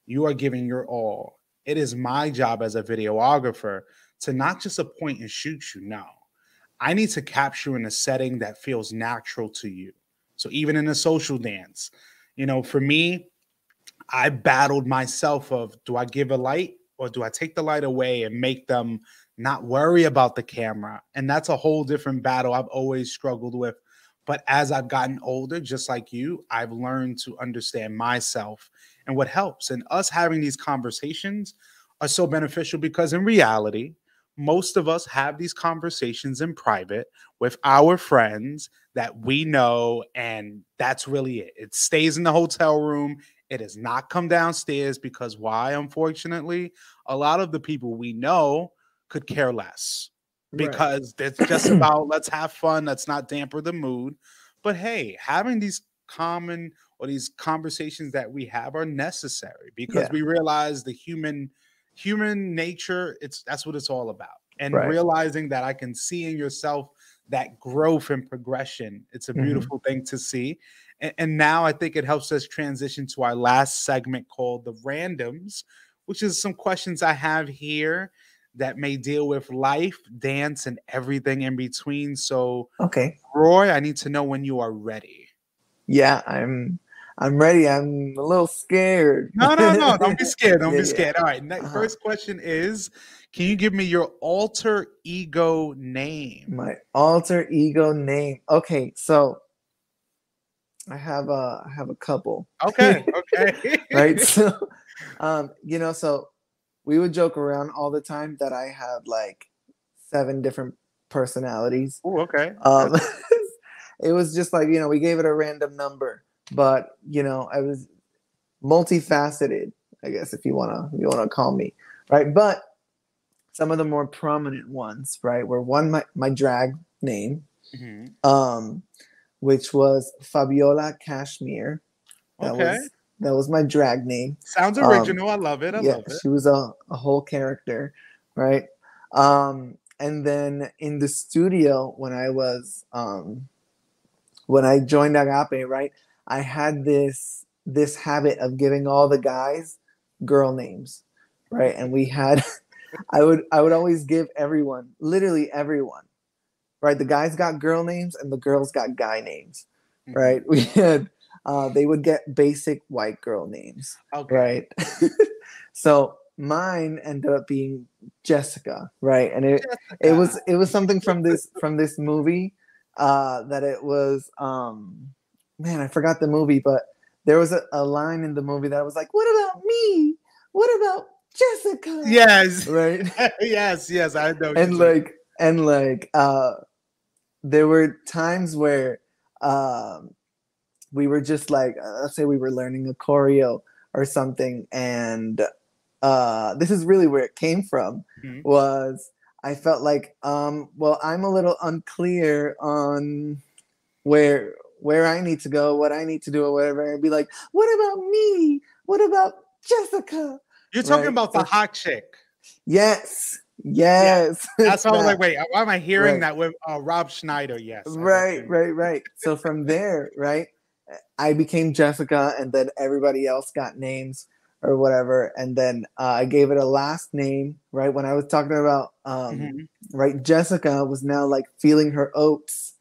you are giving your all. It is my job as a videographer to not just appoint and shoot you. No, I need to capture in a setting that feels natural to you. So even in a social dance, you know, for me, I battled myself of do I give a light or do I take the light away and make them not worry about the camera? And that's a whole different battle I've always struggled with. But as I've gotten older, just like you, I've learned to understand myself and what helps. And us having these conversations are so beneficial because in reality, most of us have these conversations in private with our friends that we know, and that's really it. It stays in the hotel room. It has not come downstairs because why? Unfortunately, a lot of the people we know could care less because right. it's just about let's have fun, let's not damper the mood. But hey, having these common or these conversations that we have are necessary because yeah. we realize the human human nature it's that's what it's all about and right. realizing that i can see in yourself that growth and progression it's a mm-hmm. beautiful mm-hmm. thing to see and, and, now i think it helps us transition to our last segment called the randoms which is some questions i have here that may deal with life dance and everything in between so okay roy i need to know when you are ready yeah i'm I'm ready. I'm a little scared. No, no, no. Don't be <laughs> scared. Don't yeah, be scared. Yeah. All right. Next, uh-huh. First question is Can you give me your alter ego name? My alter ego name. Okay. So I have a, I have a couple. Okay. <laughs> Okay. right. <laughs> So, um, you know, so we would joke around all the time that I have like seven different personalities. Oh, okay. Um, it was just like, you know, we gave it a random number but you know, I was multifaceted, I guess if you wanna you wanna call me, right? But some of the more prominent ones, right, were one my, my drag name, mm-hmm. um, which was Fabiola Cashmere. That okay. was that was my drag name. Sounds um, original. Um, I love it. I yeah, love it. She was a, a whole character, right? Um, and then in the studio when I was um, when I joined Agape, right? I had this this habit of giving all the guys girl names, right? And we had <laughs> I would I would always give everyone, literally everyone, right? The guys got girl names and the girls got guy names, mm-hmm. right? <laughs> We had uh, they would get basic white girl names, okay. right? <laughs> so mine ended up being Jessica, right? And it Jessica. it was it was something from this from this movie uh, that it was um, man, I forgot the movie, but there was a, a line in the movie that was like, "What about me? What about Jessica?" Yes, right. <laughs> yes, yes, I know. And like, and like, uh, there were times where um, we were just like, uh, let's say we were learning a choreo or something, and uh, this is really where it came from. Mm-hmm. Was I felt like, um, well, I'm a little unclear on where where I need to go, what I need to do, or whatever, and be like, what about me? What about Jessica? You're talking right? about the hot chick. Yes. Yes. Yeah. <laughs> That's all I'm like, wait, why am I hearing right. that with uh, Rob Schneider? Yes. Right, right, right. So from there, right, I became Jessica, and then everybody else got names or whatever. And then uh, I gave it a last name, right? When I was talking about, um, mm-hmm. right, Jessica was now like feeling her oats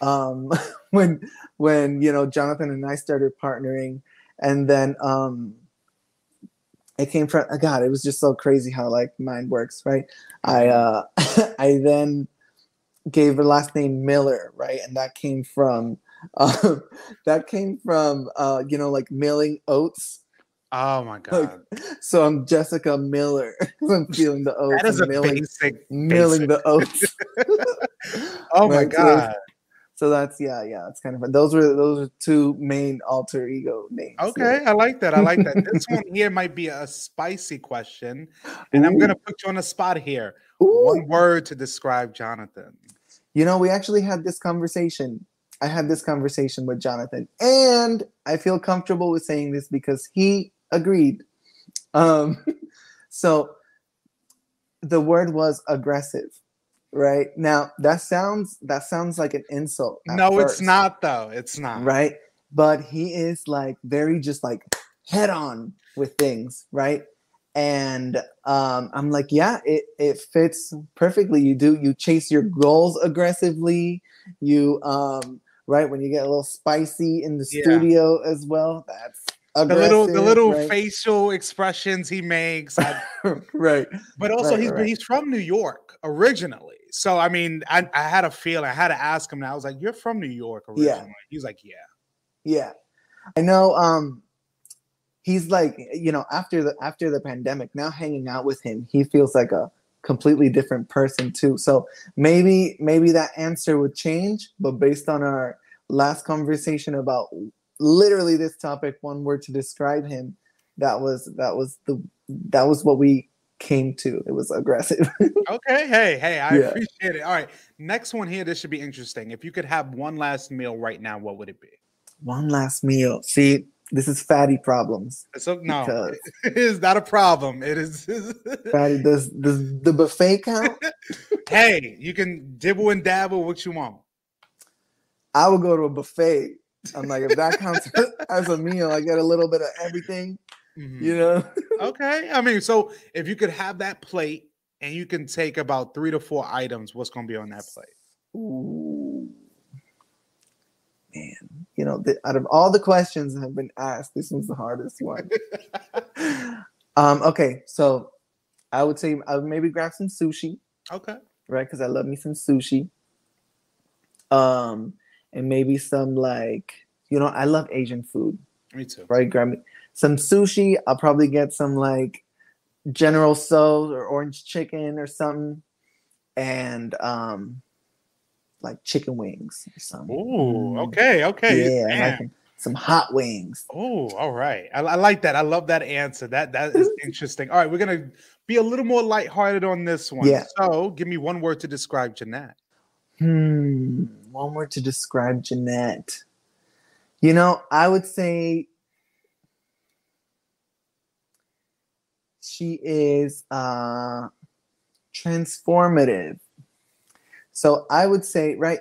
um, <laughs> when when you know Jonathan and I started partnering, and then um, it came from God. It was just so crazy how like mind works, right? I uh, <laughs> I then gave her last name Miller, right, and that came from uh, <laughs> that came from uh, you know like milling oats. Oh my <laughs> god! Like, so I'm Jessica Miller. I'm feeling the oats. That is a milling, basic, milling basic. the oats. oh my god! So that's yeah, yeah. It's kind of fun. Those were those are two main alter ego names. Okay, yeah. I like that. I like that. this one here might be a spicy question, and Ooh. I'm gonna put you on a spot here. Ooh. One word to describe Jonathan. You know, we actually had this conversation. I had this conversation with Jonathan, and I feel comfortable with saying this because he agreed. Um, <laughs> so the word was aggressive right? Now that sounds that sounds like an insult no first, it's not though. It's not. right? But he is like very just like head on with things right? And um i'm like yeah it it fits perfectly. You do you chase your goals aggressively. You um right when you get a little spicy in the yeah. studio as well that's the little the little right? facial expressions he makes I, <laughs> right but also right, he's right. he's from new york originally so I mean, I, I had a feeling. I had to ask him. And I was like, "You're from New York originally?" Yeah. He's like, "Yeah." Yeah, I know. Um, he's like you know after the after the pandemic now hanging out with him he feels like a completely different person too so maybe maybe that answer would change but based on our last conversation about literally this topic one word to describe him that was that was the that was what we came to. It was aggressive. <laughs> Okay hey hey i Yeah. appreciate it. All right next one here this should be interesting. If you could have one last meal right now what would it be? One last meal. See this is fatty problems. So no <laughs> it is not a problem. It is <laughs> fatty does does the buffet count? Hey you can dibble and dabble what you want. I would go to a buffet. I'm like if that counts as a meal i get a little bit of everything Mhm. you know okay i mean so if you could have that plate and you can take about three to four items what's going to be on that plate Ooh. Man, you know, the, out of all the questions that have been asked, this one's the hardest one. <laughs> um, okay, so I would say I would maybe grab some sushi, okay right? Because I love me some sushi. Um, and maybe some like, you know, I love Asian food, me too right? Grab me some sushi. I'll probably get some like General Tso's or orange chicken or something, and um, like chicken wings or something. Ooh, Mm. okay, okay. Yeah, and Damn. I can- some hot wings. Oh, all right. I, I like that. I love that answer. That that is <laughs> interesting. All right, we're gonna be a little more lighthearted on this one. Yeah. So, give me one word to describe Jeanette. Hmm. One word to describe Jeanette. You know, I would say she is uh transformative. So I would say, right,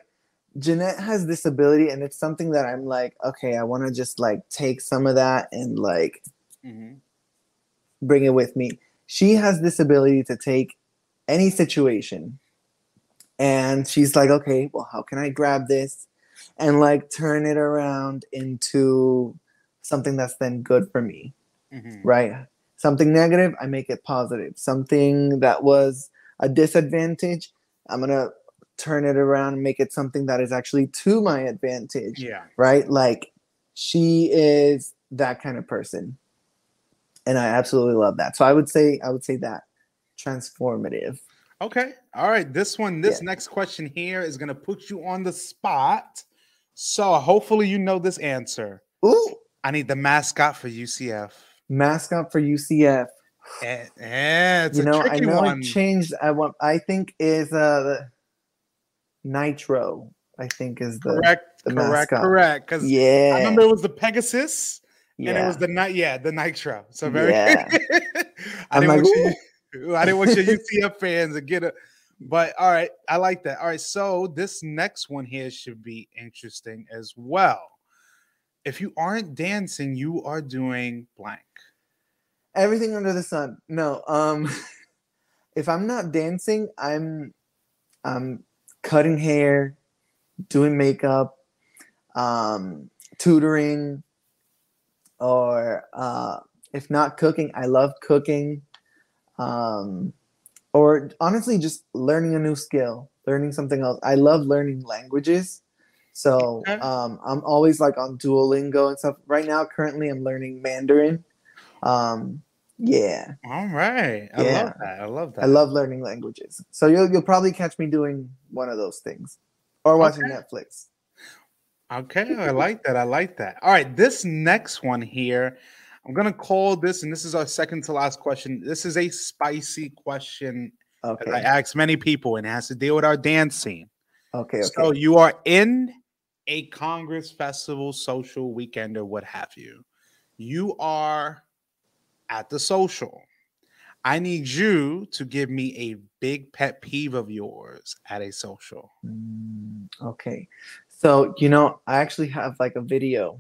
Jeanette has this ability, and it's something that I'm like, okay, I want to just like take some of that and like Mhm. bring it with me. She has this ability to take any situation and she's like, okay, well, how can I grab this and like turn it around into something that's then good for me, Mhm. right? Something negative, I make it positive. Something that was a disadvantage, I'm gonna turn it around and make it something that is actually to my advantage Yeah. right? Like she is that kind of person. And I absolutely love that. So I would say I would say that transformative. Okay. All right. This one, this Yeah. next question here is gonna put you on the spot. So hopefully you know this answer. Ooh, I need the mascot for UCF. Mascot for UCF. Eh, eh, it's you a know, I know one. it changed. I want I think is uh the Knightro, I think is the correct, the correct, mascot. correct. Because yeah. I remember it was the Pegasus. yeah. and it was the Knight, yeah, the Knightro. So very. Yeah. <laughs> I I'm didn't like, want you. I didn't want your <laughs> UCF fans to get it. But all right, I like that. All right, so this next one here should be interesting as well. If you aren't dancing, you are doing blank. Everything under the sun. No, um <laughs> if I'm not dancing, I'm I'm cutting hair, doing makeup, um tutoring or uh if not cooking, I love cooking. Um or honestly just learning a new skill, learning something else. I love learning languages. So um I'm always like on Duolingo and stuff. Right now currently I'm learning Mandarin. Um yeah. All right. I Yeah. love that. I love that. I love learning languages. So you'll you'll probably catch me doing one of those things. Or watching Okay. Netflix. Okay, I like that. I like that. All right, this next one here, I'm gonna call this, and this is our second to last question. This is a spicy question that I Okay. ask many people, and it has to deal with our dance scene. Okay, okay. So you are in a Congress festival, social weekend, or what have you. You are at the social. I need you to give me a big pet peeve of yours at a social. Mm, okay. So, you know, I actually have like a video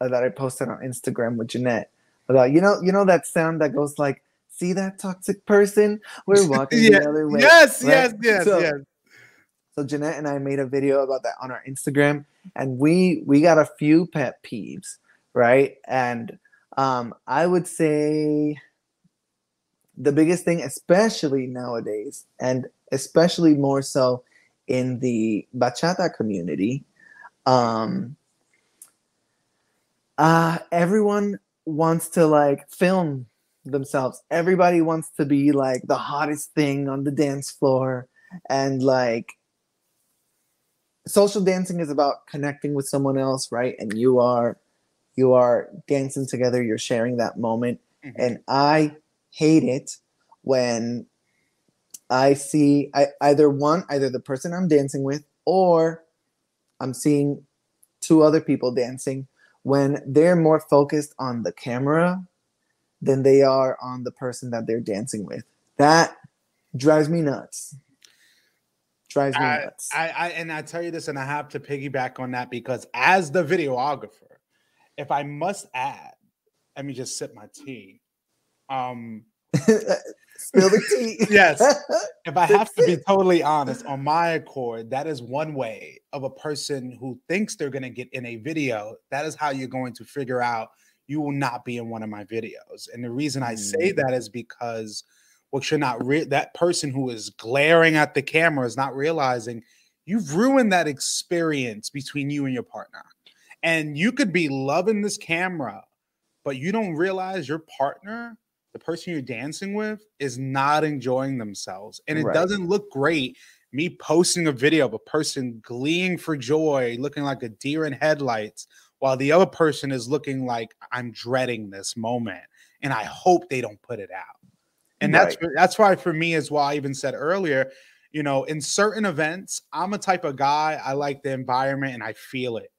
uh, that I posted on Instagram with Jeanette about you know, you know that sound that goes like, see that toxic person? We're <laughs> walking the other way. Yes, right? yes, yes, So- yes. So Jeanette and I made a video about that on our Instagram, and we we got a few pet peeves, right? And um, I would say the biggest thing, especially nowadays, and especially more so in the bachata community, um, uh, everyone wants to like film themselves. Everybody wants to be like the hottest thing on the dance floor and like social dancing is about connecting with someone else, right? And you are you are dancing together, you're sharing that moment. Mm-hmm. And I hate it when I see I either one, either the person I'm dancing with, or I'm seeing two other people dancing when they're more focused on the camera than they are on the person that they're dancing with. That drives me nuts. Drives me I, nuts. I, I and I tell you this, and I have to piggyback on that because as the videographer, if I must add, let me just sip my tea. Um <laughs> Spill the tea. <laughs> yes. If I have to be totally honest, on my accord, that is one way of a person who thinks they're going to get in a video. That is how you're going to figure out you will not be in one of my videos. And the reason I say mm. that is because what you're not re- that person who is glaring at the camera is not realizing you've ruined that experience between you and your partner. And you could be loving this camera, but you don't realize your partner the person you're dancing with is not enjoying themselves. And it right. doesn't look great. Me posting a video of a person gleeing for joy, looking like a deer in headlights, while the other person is looking like I'm dreading this moment. And I hope they don't put it out. And right. that's that's why for me is why I even said earlier, you know, in certain events, I'm a type of guy, I like the environment and I feel it.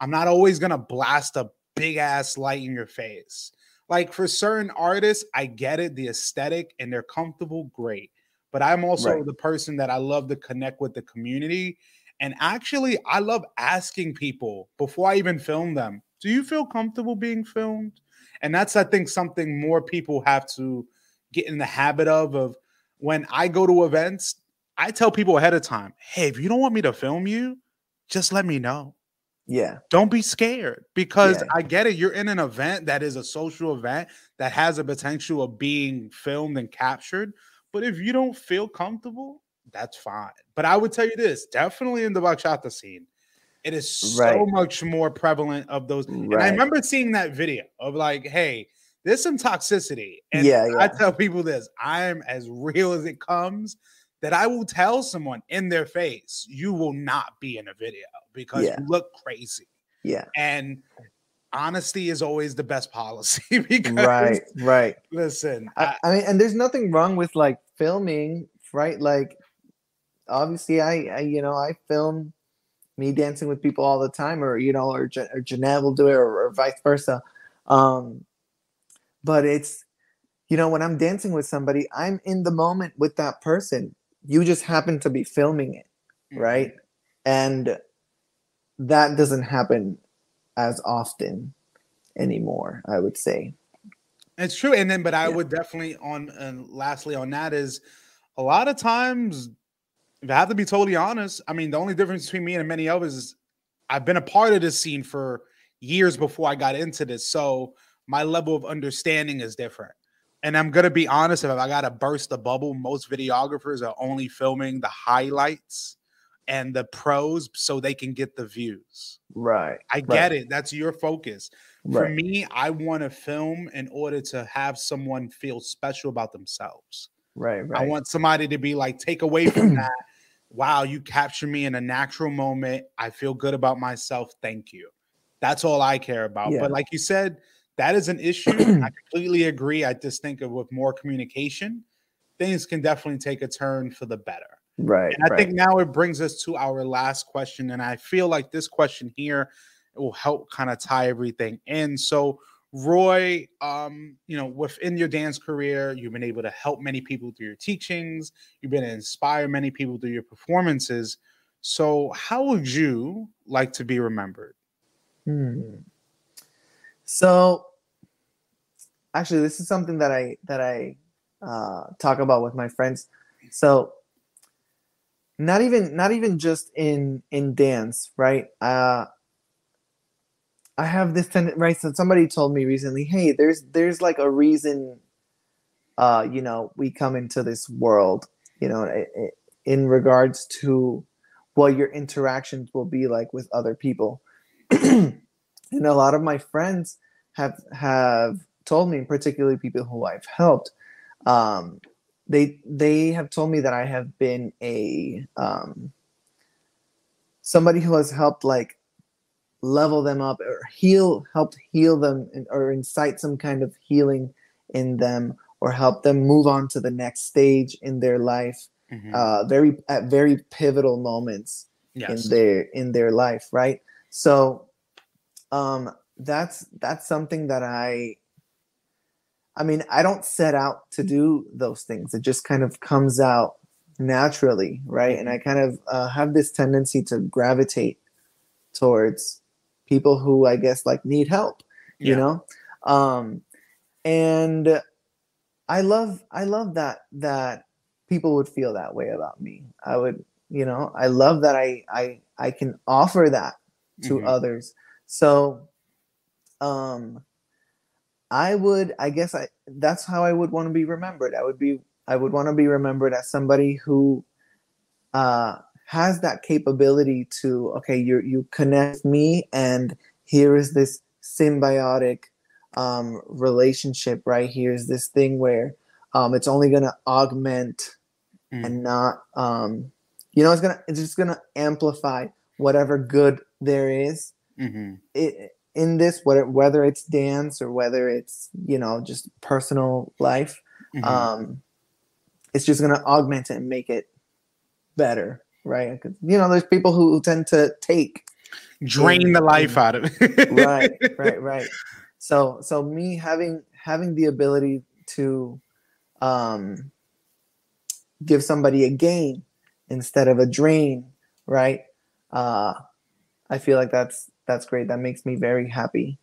I'm not always gonna blast a big ass light in your face like for certain artists, I get it, the aesthetic, and they're comfortable, great. But I'm also right. the person that I love to connect with the community. And actually, I love asking people before I even film them, do you feel comfortable being filmed? And that's, I think, something more people have to get in the habit of. Of when I go to events, I tell people ahead of time, hey, if you don't want me to film you, just let me know. Yeah. Don't be scared because yeah. I get it. You're in an event that is a social event that has a potential of being filmed and captured. But if you don't feel comfortable, that's fine. But I would tell you this definitely in the bachata scene, it is so right. much more prevalent of those. Right. And I remember seeing that video of like, hey, there's some toxicity. And yeah, yeah. I tell people this I'm as real as it comes that I will tell someone in their face, you will not be in a video because yeah. you look crazy. Yeah. And honesty is always the best policy <laughs> because right, right. Listen, I, I, mean, and there's nothing wrong with like filming, right? Like, obviously, I, I you know, I film me dancing with people all the time, or you know, or, or Janelle will do it, or, or vice versa. Um, but it's you know, when I'm dancing with somebody, I'm in the moment with that person you just happen to be filming it mm-hmm. right and that doesn't happen as often anymore i would say. It's true and then but i yeah. would definitely on and lastly on that is a lot of times if i have to be totally honest i mean the only difference between me and many others is i've been a part of this scene for years before i got into this so my level of understanding is different. And I'm gonna be honest, if I gotta burst the bubble, most videographers are only filming the highlights and the pros so they can get the views. Right. I get right. it. That's your focus. Right. For me, I want to film in order to have someone feel special about themselves. Right, right. I want somebody to be like, take away from <clears throat> that. Wow, you captured me in a natural moment. I feel good about myself. Thank you. That's all I care about. Yeah. But like you said, that is an issue. I <clears throat> completely agree. I just think of with more communication, things can definitely take a turn for the better. Right. And I right. think now it brings us to our last question. And I feel like this question here will help kind of tie everything in. So, Roy, um, you know, within your dance career, you've been able to help many people through your teachings, you've been to inspire many people through your performances. So, how would you like to be remembered? Hmm. So actually this is something that I that I uh, talk about with my friends. So not even not even just in in dance, right? Uh, I have this tendency, right? So somebody told me recently, hey, there's there's like a reason, uh, you know, we come into this world, you know, in regards to what your interactions will be like with other people. <clears throat> and a lot of my friends have have told me, particularly people who I've helped, um, they they have told me that I have been a um, somebody who has helped like level them up or heal, helped heal them or incite some kind of healing in them or help them move on to the next stage in their life. Mm-hmm. Uh, very at very pivotal moments yes. in their in their life, right? So um, that's that's something that I I mean, I don't set out to do those things. It just kind of comes out naturally, right? And I kind of uh, have this tendency to gravitate towards people who I guess like need help, yeah. you know? Um, and I love I love that that people would feel that way about me. I would, you know, I love that I I I can offer that to mm-hmm. others. So um I would, I guess, I that's how I would want to be remembered. I would be, I would want to be remembered as somebody who uh, has that capability to, okay, you you connect me, and here is this symbiotic um, relationship, right? Here's this thing where um, it's only going to augment mm. and not, um, you know, it's gonna, it's just gonna amplify whatever good there is. Mm-hmm. It, in this, whether whether it's dance or whether it's you know just personal life, mm-hmm. um, it's just gonna augment it and make it better, right? You know, there's people who tend to take drain in, the life in, out of it. right, <laughs> right, right. So, so me having having the ability to um, give somebody a gain instead of a drain, right? Uh, I feel like that's that's great. That makes me very happy.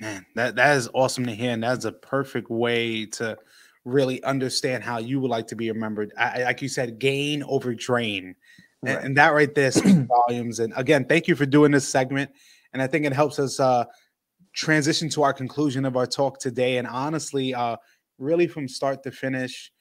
Man, that that is awesome to hear, and that's a perfect way to really understand how you would like to be remembered. I, like you said, gain over drain, right. and, and, that right there speaks <clears throat> volumes. And again, thank you for doing this segment, and I think it helps us uh, transition to our conclusion of our talk today. And honestly, uh, really from start to finish,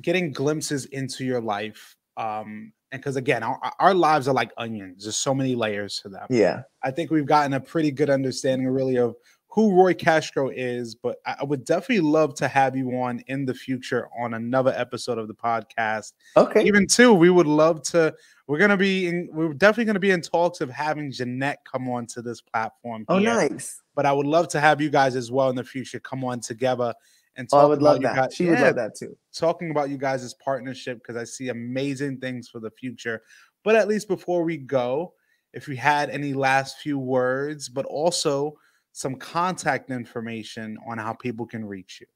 getting glimpses into your life um, and because again our, our lives are like onions there's so many layers to them. Yeah. I think we've gotten a pretty good understanding really of who roy castro is but i would definitely love to have you on in the future on another episode of the podcast. Okay. Even too we would love to we're gonna be in we're definitely gonna be in talks of having jeanette come on to this platform oh nice. but i would love to have you guys as well in the future come on together and oh, I would love that. Guys, she yeah, would love that too. Talking about you guys' partnership because I see amazing things for the future. But at least before we go, if you had any last few words, but also some contact information on how people can reach you.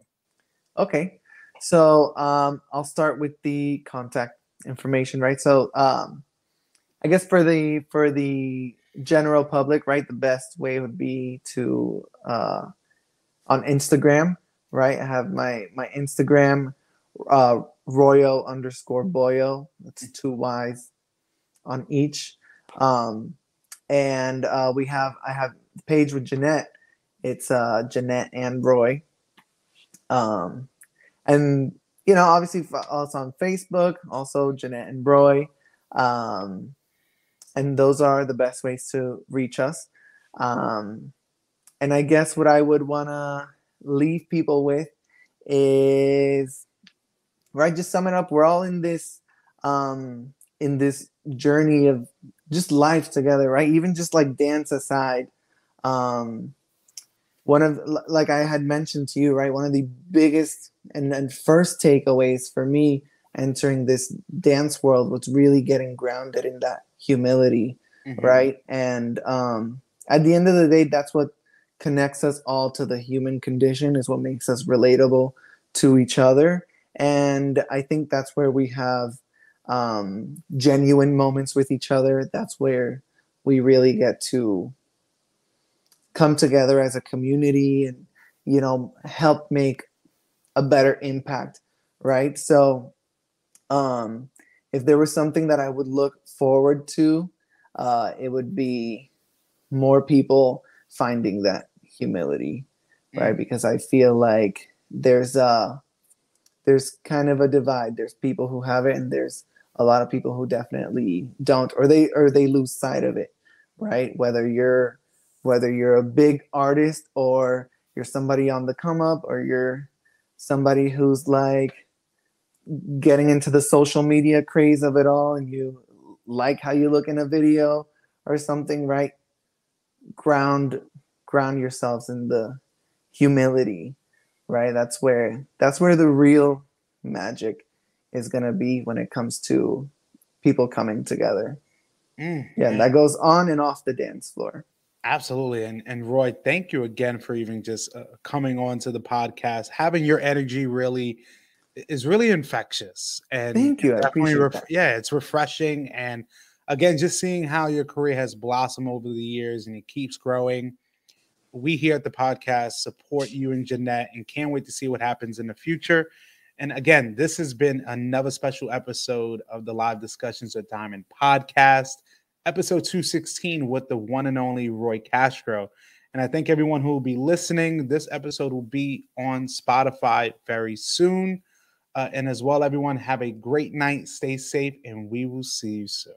Okay. So um, I'll start with the contact information, right? So um, I guess for the for the general public, right, the best way would be to uh, on Instagram right? I have my my Instagram, uh, Royo underscore Boyo. That's two Y's on each. Um, and uh, we have I have the page with Jeanette. It's uh, Jeanette and Roy. Um, and you know, obviously, also on Facebook, also Jeanette and Roy. Um, and those are the best ways to reach us. Um, and I guess what I would want to leave people with is right just sum it up we're all in this um in this journey of just life together right even just like dance aside um one of like i had mentioned to you right one of the biggest and, and first takeaways for me entering this dance world was really getting grounded in that humility mm-hmm. right and um at the end of the day that's what connects us all to the human condition is what makes us relatable to each other. And i think that's where we have um, genuine moments with each other. That's where we really get to come together as a community and you know help make a better impact right? So um if there was something that i would look forward to uh it would be more people finding that humility, mm. right? Because I feel like there's a there's kind of a divide. There's people who have it, and there's a lot of people who definitely don't, or they or they lose sight of it, right? Whether you're whether you're a big artist or you're somebody on the come up or you're somebody who's like getting into the social media craze of it all and you like how you look in a video or something right ground ground yourselves in the humility right? That's where that's where the real magic is going to be when it comes to people coming together. Mm, yeah that goes on and off the dance floor. Absolutely and and roy thank you again for even just uh, coming on to the podcast. Having your energy really is really infectious and thank you ref- yeah it's refreshing and again just seeing how your career has blossomed over the years and it keeps growing we here at the podcast support you and jeanette and can't wait to see what happens in the future and again this has been another special episode of the live discussions with diamond podcast episode 216 with the one and only roy castro and i thank everyone who will be listening this episode will be on spotify very soon uh, and as well, everyone, have a great night. Stay safe, and we will see you soon.